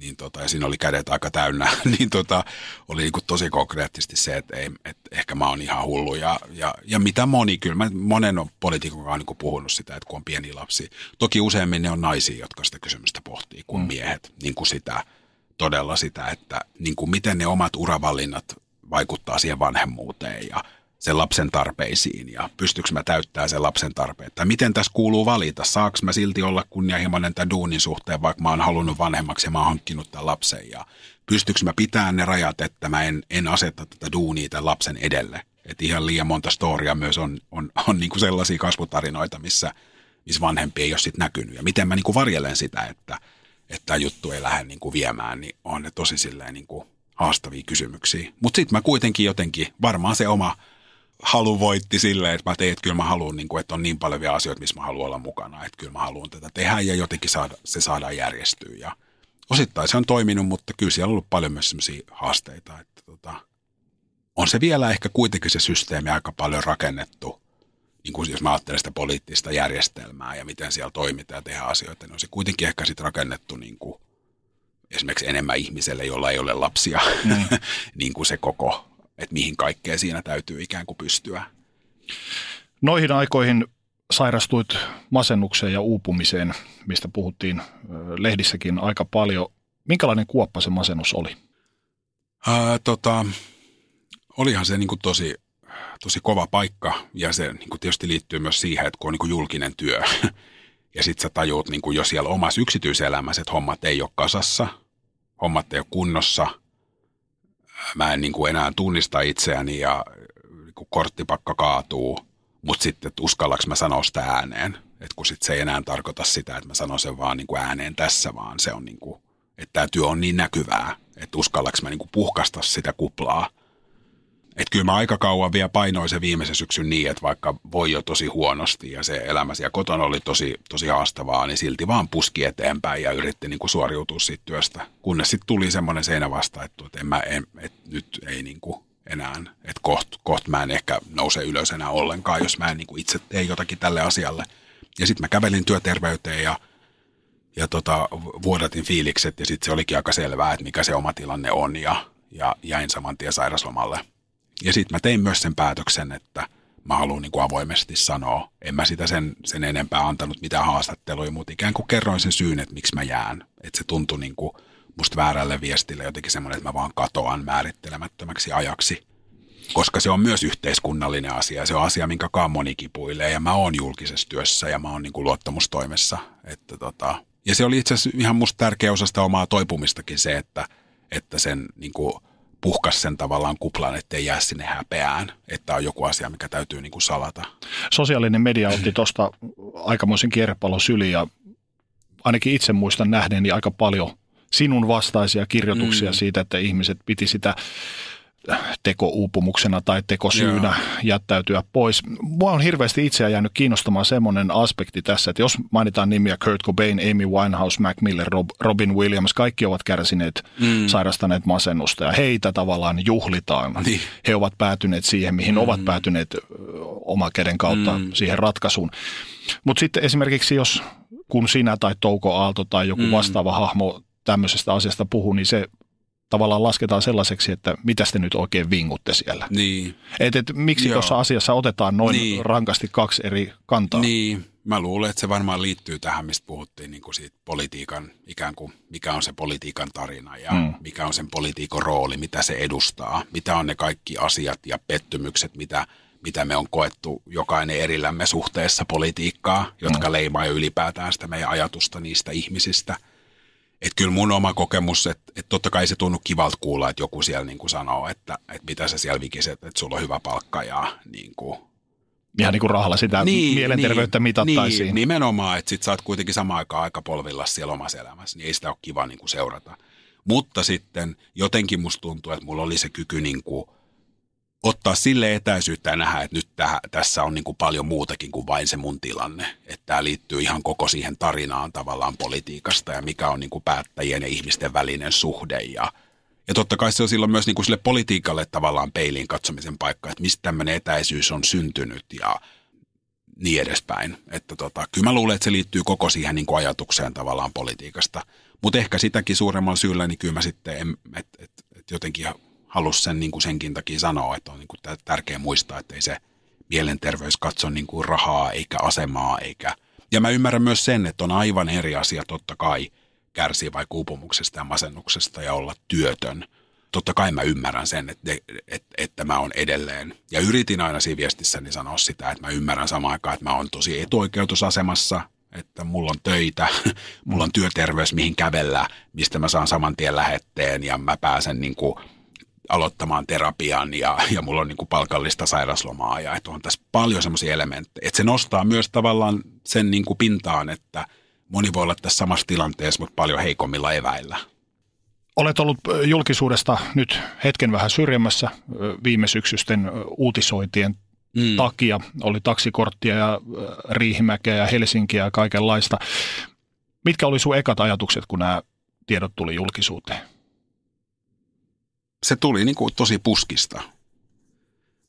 Niin tota, ja siinä oli kädet aika täynnä, niin tota, oli niin kuin tosi konkreettisesti se, että, ei, että ehkä mä oon ihan hullu. Ja, ja, ja mitä moni, kyllä mä monen on poliitikon kanssa niin puhunut sitä, että kun on pieni lapsi. Toki useimmin ne on naisia, jotka sitä kysymystä pohtii, kuin mm. miehet. Niin kuin sitä, todella sitä, että niin kuin miten ne omat uravalinnat vaikuttaa siihen vanhemmuuteen ja sen lapsen tarpeisiin ja pystyykö mä täyttää sen lapsen tarpeet. Tai miten tässä kuuluu valita, saaks mä silti olla kunnianhimoinen tämän duunin suhteen, vaikka mä oon halunnut vanhemmaksi ja mä oon hankkinut tämän lapsen. Ja pystyykö mä pitämään ne rajat, että mä en, en aseta tätä duunia tämän lapsen edelle. Että ihan liian monta storia myös on, on, on niin kuin sellaisia kasvutarinoita, missä, missä vanhempi ei ole sit näkynyt. Ja miten mä niin kuin varjelen sitä, että, että juttu ei lähde niin kuin viemään, niin on ne tosi silleen niin kuin haastavia kysymyksiä. Mutta sitten mä kuitenkin jotenkin, varmaan se oma halu voitti silleen, että mä tein, että kyllä mä haluan, niin kuin, että on niin paljon vielä asioita, missä mä haluan olla mukana, että kyllä mä haluan tätä tehdä ja jotenkin saada, se saadaan järjestyä. Ja osittain se on toiminut, mutta kyllä siellä on ollut paljon myös sellaisia haasteita, että tota, on se vielä ehkä kuitenkin se systeemi aika paljon rakennettu, niin kuin jos mä ajattelen sitä poliittista järjestelmää ja miten siellä toimitaan ja tehdään asioita, niin on se kuitenkin ehkä sitten rakennettu niin kuin esimerkiksi enemmän ihmiselle, jolla ei ole lapsia, mm. niin kuin se koko että mihin kaikkea siinä täytyy ikään kuin pystyä. Noihin aikoihin sairastuit masennukseen ja uupumiseen, mistä puhuttiin lehdissäkin aika paljon. Minkälainen kuoppa se masennus oli? Ää, tota, olihan se niin kuin tosi, tosi kova paikka ja se niin kuin tietysti liittyy myös siihen, että kun on niin kuin julkinen työ ja sitten sä tajuut niin kuin jo siellä omassa yksityiselämässä, että hommat ei ole kasassa, hommat ei ole kunnossa, mä en niin kuin enää tunnista itseäni ja niin kuin korttipakka kaatuu, mutta sitten, että uskallaks mä sanoa sitä ääneen, että kun sitten se ei enää tarkoita sitä, että mä sanon sen vaan niin kuin ääneen tässä, vaan se on niin kuin, että tämä työ on niin näkyvää, että uskallaks mä niin kuin puhkasta sitä kuplaa – että kyllä mä aika kauan vielä painoin se viimeisen syksyn niin, että vaikka voi jo tosi huonosti ja se elämä siellä kotona oli tosi, tosi haastavaa, niin silti vaan puski eteenpäin ja yritti niin kuin suoriutua siitä työstä. Kunnes sitten tuli semmoinen seinä vasta, että, että, en mä, en, että nyt ei niin kuin enää, että koht, koht mä en ehkä nouse ylös enää ollenkaan, jos mä en niin kuin itse tee jotakin tälle asialle. Ja sitten mä kävelin työterveyteen ja ja tota, vuodatin fiilikset ja sitten se olikin aika selvää, että mikä se oma tilanne on ja, ja jäin saman tien sairaslomalle – ja sitten mä tein myös sen päätöksen, että mä haluan niin kuin avoimesti sanoa. En mä sitä sen, sen enempää antanut mitään haastatteluja, mutta ikään kuin kerroin sen syyn, että miksi mä jään. Että se tuntui niin kuin musta väärälle viestille jotenkin semmoinen, että mä vaan katoan määrittelemättömäksi ajaksi. Koska se on myös yhteiskunnallinen asia. Se on asia, minkä moni kipuilee. Ja mä oon julkisessa työssä ja mä oon niin kuin luottamustoimessa. Että tota, ja se oli itse asiassa ihan musta tärkeä osa sitä omaa toipumistakin se, että, että sen niin kuin – puhkas sen tavallaan kuplan, ettei jää sinne häpeään, että on joku asia, mikä täytyy niin kuin salata. Sosiaalinen media otti tuosta aikamoisen kierrepallon syliin ja ainakin itse muistan nähneeni aika paljon sinun vastaisia kirjoituksia mm. siitä, että ihmiset piti sitä tekouupumuksena tai tekosyynä Joo. jättäytyä pois. Mua on hirveästi itseä jäänyt kiinnostamaan semmoinen aspekti tässä, että jos mainitaan nimiä Kurt Cobain, Amy Winehouse, Mac Miller, Rob, Robin Williams, kaikki ovat kärsineet, mm. sairastaneet masennusta ja heitä tavallaan juhlitaan. Niin. He ovat päätyneet siihen, mihin mm. ovat päätyneet oma käden kautta mm. siihen ratkaisuun. Mutta sitten esimerkiksi jos kun sinä tai Touko Aalto tai joku mm. vastaava hahmo tämmöisestä asiasta puhuu, niin se tavallaan lasketaan sellaiseksi, että mitä te nyt oikein vingutte siellä. Niin. Et, et, miksi tuossa asiassa otetaan noin niin. rankasti kaksi eri kantaa? Niin, mä luulen, että se varmaan liittyy tähän, mistä puhuttiin niin kuin siitä politiikan, ikään kuin mikä on se politiikan tarina ja mm. mikä on sen politiikan rooli, mitä se edustaa, mitä on ne kaikki asiat ja pettymykset, mitä, mitä me on koettu jokainen erillämme suhteessa politiikkaa, jotka mm. leimaa jo ylipäätään sitä meidän ajatusta niistä ihmisistä – että kyllä mun oma kokemus, että, että totta kai se tunnu kivalta kuulla, että joku siellä niin kuin sanoo, että, että mitä sä siellä vikiset, että sulla on hyvä palkka ja niin kuin, Ihan niin kuin rahalla sitä niin, mielenterveyttä niin, mitattaisiin. Niin, nimenomaan, että sit sä oot kuitenkin samaan aikaan aika polvilla siellä omassa elämässä, niin ei sitä ole kiva niin kuin seurata. Mutta sitten jotenkin musta tuntuu, että mulla oli se kyky niin kuin ottaa sille etäisyyttä ja nähdä, että nyt täh, tässä on niin kuin paljon muutakin kuin vain se mun tilanne. Että tämä liittyy ihan koko siihen tarinaan tavallaan politiikasta ja mikä on niin kuin päättäjien ja ihmisten välinen suhde. Ja, ja totta kai se on silloin myös niin kuin sille politiikalle tavallaan peiliin katsomisen paikka, että mistä tämmöinen etäisyys on syntynyt ja niin edespäin. Että tota, kyllä mä luulen, että se liittyy koko siihen niin kuin ajatukseen tavallaan politiikasta. Mutta ehkä sitäkin suuremmalla syyllä, niin kyllä mä sitten, että et, et jotenkin halusi sen niin kuin senkin takia sanoa, että on niin kuin tärkeää muistaa, että ei se mielenterveys katso niin kuin rahaa eikä asemaa eikä... Ja mä ymmärrän myös sen, että on aivan eri asia totta kai kärsiä vaikka uupumuksesta ja masennuksesta ja olla työtön. Totta kai mä ymmärrän sen, että, että, että mä oon edelleen. Ja yritin aina siinä viestissäni sanoa sitä, että mä ymmärrän samaan aikaan, että mä oon tosi etuoikeutusasemassa, että mulla on töitä, mulla on työterveys, mihin kävellä, mistä mä saan saman tien lähetteen ja mä pääsen niin kuin aloittamaan terapian ja, ja mulla on niin kuin palkallista sairaslomaa ja että on tässä paljon semmoisia elementtejä. Että se nostaa myös tavallaan sen niin kuin pintaan, että moni voi olla tässä samassa tilanteessa, mutta paljon heikommilla eväillä. Olet ollut julkisuudesta nyt hetken vähän syrjemmässä viime syksysten uutisointien mm. takia. Oli taksikorttia ja Riihimäkeä ja Helsinkiä ja kaikenlaista. Mitkä oli sun ekat ajatukset, kun nämä tiedot tuli julkisuuteen? Se tuli niin kuin tosi puskista.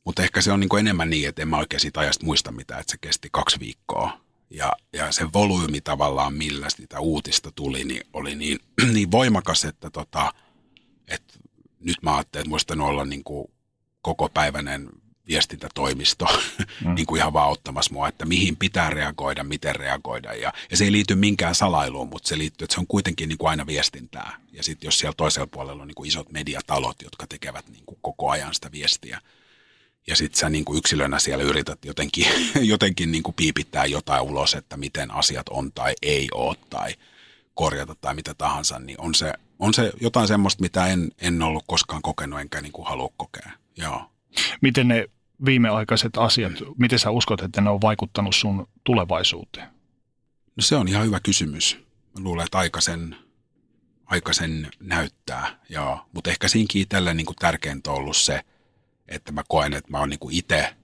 Mutta ehkä se on niin kuin enemmän niin, että en mä oikein siitä ajasta muista mitään, että se kesti kaksi viikkoa. Ja, ja se volyymi tavallaan, millä sitä uutista tuli, niin oli niin, niin voimakas, että, tota, että nyt mä ajattelin, että muistan olla niin kuin koko päiväinen viestintätoimisto mm. niin kuin ihan vaan ottamassa mua, että mihin pitää reagoida, miten reagoida. Ja, ja se ei liity minkään salailuun, mutta se liittyy, että se on kuitenkin niin kuin aina viestintää. Ja sitten jos siellä toisella puolella on niin kuin isot mediatalot, jotka tekevät niin kuin koko ajan sitä viestiä, ja sitten sä niin kuin yksilönä siellä yrität jotenkin, jotenkin niin kuin piipittää jotain ulos, että miten asiat on tai ei ole tai korjata tai mitä tahansa, niin on se, on se jotain semmoista, mitä en, en ollut koskaan kokenut enkä niin kuin halua kokea. Joo. Miten ne viimeaikaiset asiat, miten sä uskot, että ne on vaikuttanut sun tulevaisuuteen? No se on ihan hyvä kysymys. Mä luulen, että aika sen, aika sen näyttää, joo. Mutta ehkä siinkin itselle niin tärkeintä on ollut se, että mä koen, että mä oon niin itse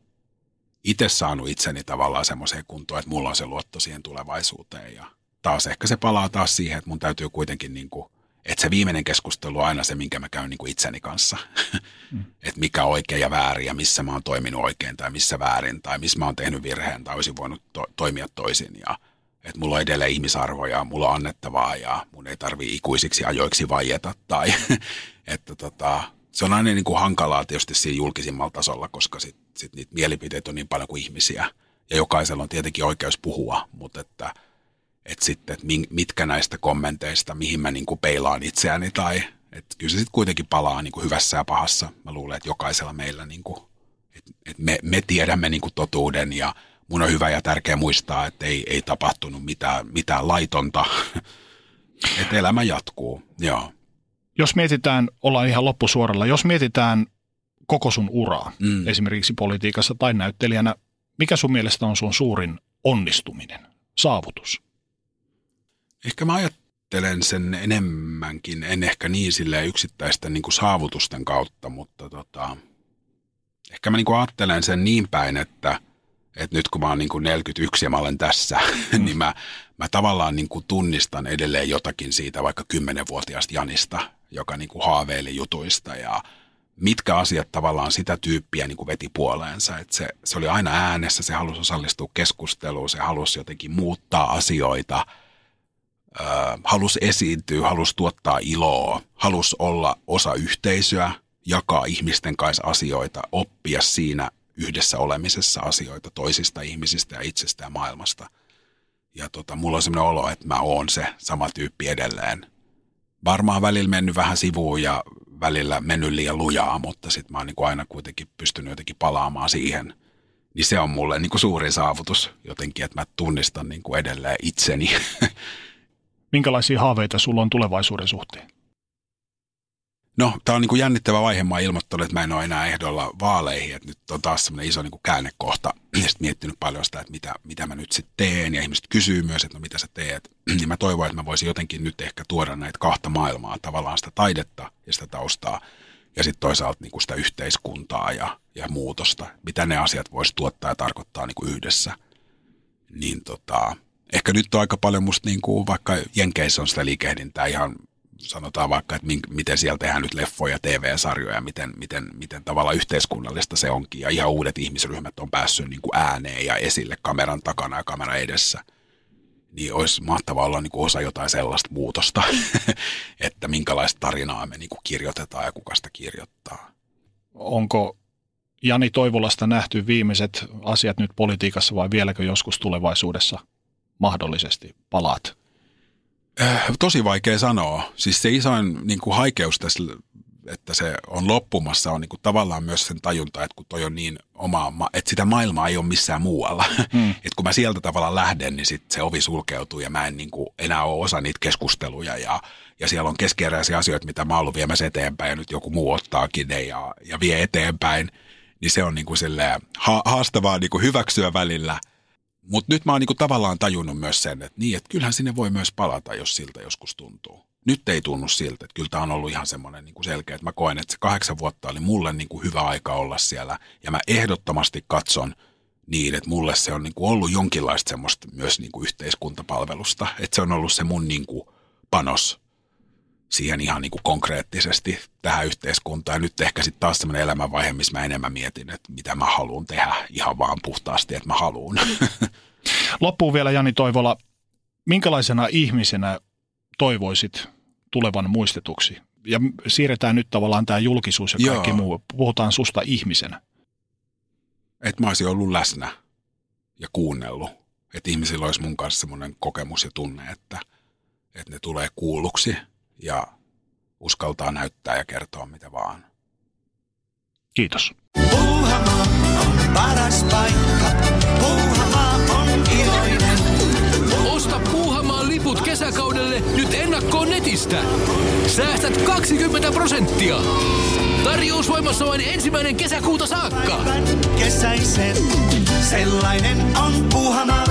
itse saanut itseni tavallaan semmoiseen kuntoon, että mulla on se luotto siihen tulevaisuuteen. Ja taas ehkä se palaa taas siihen, että mun täytyy kuitenkin niin kuin että se viimeinen keskustelu on aina se, minkä mä käyn niin kuin itseni kanssa. Mm. että mikä on oikein ja väärin ja missä mä oon toiminut oikein tai missä väärin tai missä mä oon tehnyt virheen tai olisin voinut to- toimia toisin. Ja että mulla on edelleen ihmisarvoja, mulla on annettavaa ja mun ei tarvi ikuisiksi ajoiksi vaieta. Tai että tota, se on aina niin kuin hankalaa tietysti siinä julkisimmalla tasolla, koska sit, sit niitä mielipiteitä on niin paljon kuin ihmisiä. Ja jokaisella on tietenkin oikeus puhua, mutta että – että sitten, että mitkä näistä kommenteista, mihin mä niin kuin peilaan itseäni tai että kyllä se sitten kuitenkin palaa niin kuin hyvässä ja pahassa. Mä luulen, että jokaisella meillä, niin kuin, että, että me, me tiedämme niin kuin totuuden ja mun on hyvä ja tärkeä muistaa, että ei, ei tapahtunut mitään, mitään laitonta, että elämä jatkuu. Joo. Jos mietitään, ollaan ihan loppusuoralla, jos mietitään koko sun uraa, mm. esimerkiksi politiikassa tai näyttelijänä, mikä sun mielestä on sun suurin onnistuminen, saavutus? Ehkä mä ajattelen sen enemmänkin, en ehkä niin sille yksittäisten niin kuin saavutusten kautta, mutta tota, ehkä mä niin kuin ajattelen sen niin päin, että, että nyt kun mä oon niin kuin 41 ja mä olen tässä, mm. niin mä, mä tavallaan niin kuin tunnistan edelleen jotakin siitä vaikka 10-vuotiaasta Janista, joka niin kuin haaveili jutuista ja mitkä asiat tavallaan sitä tyyppiä niin kuin veti puoleensa. Että se, se oli aina äänessä, se halusi osallistua keskusteluun, se halusi jotenkin muuttaa asioita – äh, halusi esiintyä, halusi tuottaa iloa, halusi olla osa yhteisöä, jakaa ihmisten kanssa asioita, oppia siinä yhdessä olemisessa asioita toisista ihmisistä ja itsestä ja maailmasta. Ja tota, mulla on sellainen olo, että mä oon se sama tyyppi edelleen. Varmaan välillä mennyt vähän sivuun ja välillä mennyt liian lujaa, mutta sitten mä oon niin aina kuitenkin pystynyt jotenkin palaamaan siihen. Niin se on mulle niin kuin saavutus jotenkin, että mä tunnistan niin kuin edelleen itseni Minkälaisia haaveita sulla on tulevaisuuden suhteen? No, tämä on niin kuin jännittävä vaihe. Mä ilmoittanut, että mä en ole enää ehdolla vaaleihin. Että nyt on taas semmoinen iso niin kuin käännekohta. Ja sitten miettinyt paljon sitä, että mitä, mitä mä nyt sitten teen. Ja ihmiset kysyy myös, että no mitä sä teet. niin mä toivon, että mä voisin jotenkin nyt ehkä tuoda näitä kahta maailmaa. Tavallaan sitä taidetta ja sitä taustaa. Ja sitten toisaalta niin kuin sitä yhteiskuntaa ja, ja muutosta. Mitä ne asiat voisi tuottaa ja tarkoittaa niin kuin yhdessä. Niin tota, ehkä nyt on aika paljon musta niin kuin, vaikka Jenkeissä on sitä liikehdintää ihan sanotaan vaikka, että miten siellä tehdään nyt leffoja, TV-sarjoja, miten, miten, miten tavallaan yhteiskunnallista se onkin. Ja ihan uudet ihmisryhmät on päässyt niin kuin ääneen ja esille kameran takana ja kameran edessä. Niin olisi mahtavaa olla niin kuin osa jotain sellaista muutosta, että minkälaista tarinaa me niin kuin kirjoitetaan ja kuka sitä kirjoittaa. Onko Jani Toivolasta nähty viimeiset asiat nyt politiikassa vai vieläkö joskus tulevaisuudessa – mahdollisesti palaat? Äh, tosi vaikea sanoa. Siis se isoin niin kuin haikeus tässä, että se on loppumassa, on niin kuin tavallaan myös sen tajunta, että kun toi on niin oma, että sitä maailmaa ei ole missään muualla. Hmm. että kun mä sieltä tavallaan lähden, niin sit se ovi sulkeutuu ja mä en niin kuin enää ole osa niitä keskusteluja ja, ja siellä on keskeeräisiä asioita, mitä mä oon ollut viemässä eteenpäin ja nyt joku muu ottaakin ne ja, ja vie eteenpäin. Niin se on niin kuin ha- haastavaa niin kuin hyväksyä välillä – mutta nyt mä oon niinku tavallaan tajunnut myös sen, että niin, että kyllähän sinne voi myös palata, jos siltä joskus tuntuu. Nyt ei tunnu siltä, että kyllä tämä on ollut ihan semmoinen niinku selkeä, että mä koen, että se kahdeksan vuotta oli mulle niinku hyvä aika olla siellä. Ja mä ehdottomasti katson niin, että mulle se on niinku ollut jonkinlaista semmoista myös niinku yhteiskuntapalvelusta. Että se on ollut se mun niinku panos siihen ihan niin kuin konkreettisesti tähän yhteiskuntaan. Ja nyt ehkä sitten taas sellainen elämänvaihe, missä mä enemmän mietin, että mitä mä haluan tehdä ihan vaan puhtaasti, että mä haluan. Loppuun vielä Jani Toivola, minkälaisena ihmisenä toivoisit tulevan muistetuksi? Ja siirretään nyt tavallaan tämä julkisuus ja kaikki Joo. muu. Puhutaan susta ihmisenä. että mä olisin ollut läsnä ja kuunnellut. Että ihmisillä olisi mun kanssa semmoinen kokemus ja tunne, että, että ne tulee kuulluksi ja uskaltaa näyttää ja kertoa mitä vaan. Kiitos. Puuhamaa on paras paikka. Puuhamaa on iloinen. Osta Puuhamaan liput kesäkaudelle nyt ennakkoon netistä. Säästät 20 prosenttia. Tarjous voimassa vain ensimmäinen kesäkuuta saakka. Päivän kesäisen. Sellainen on Puuhamaa.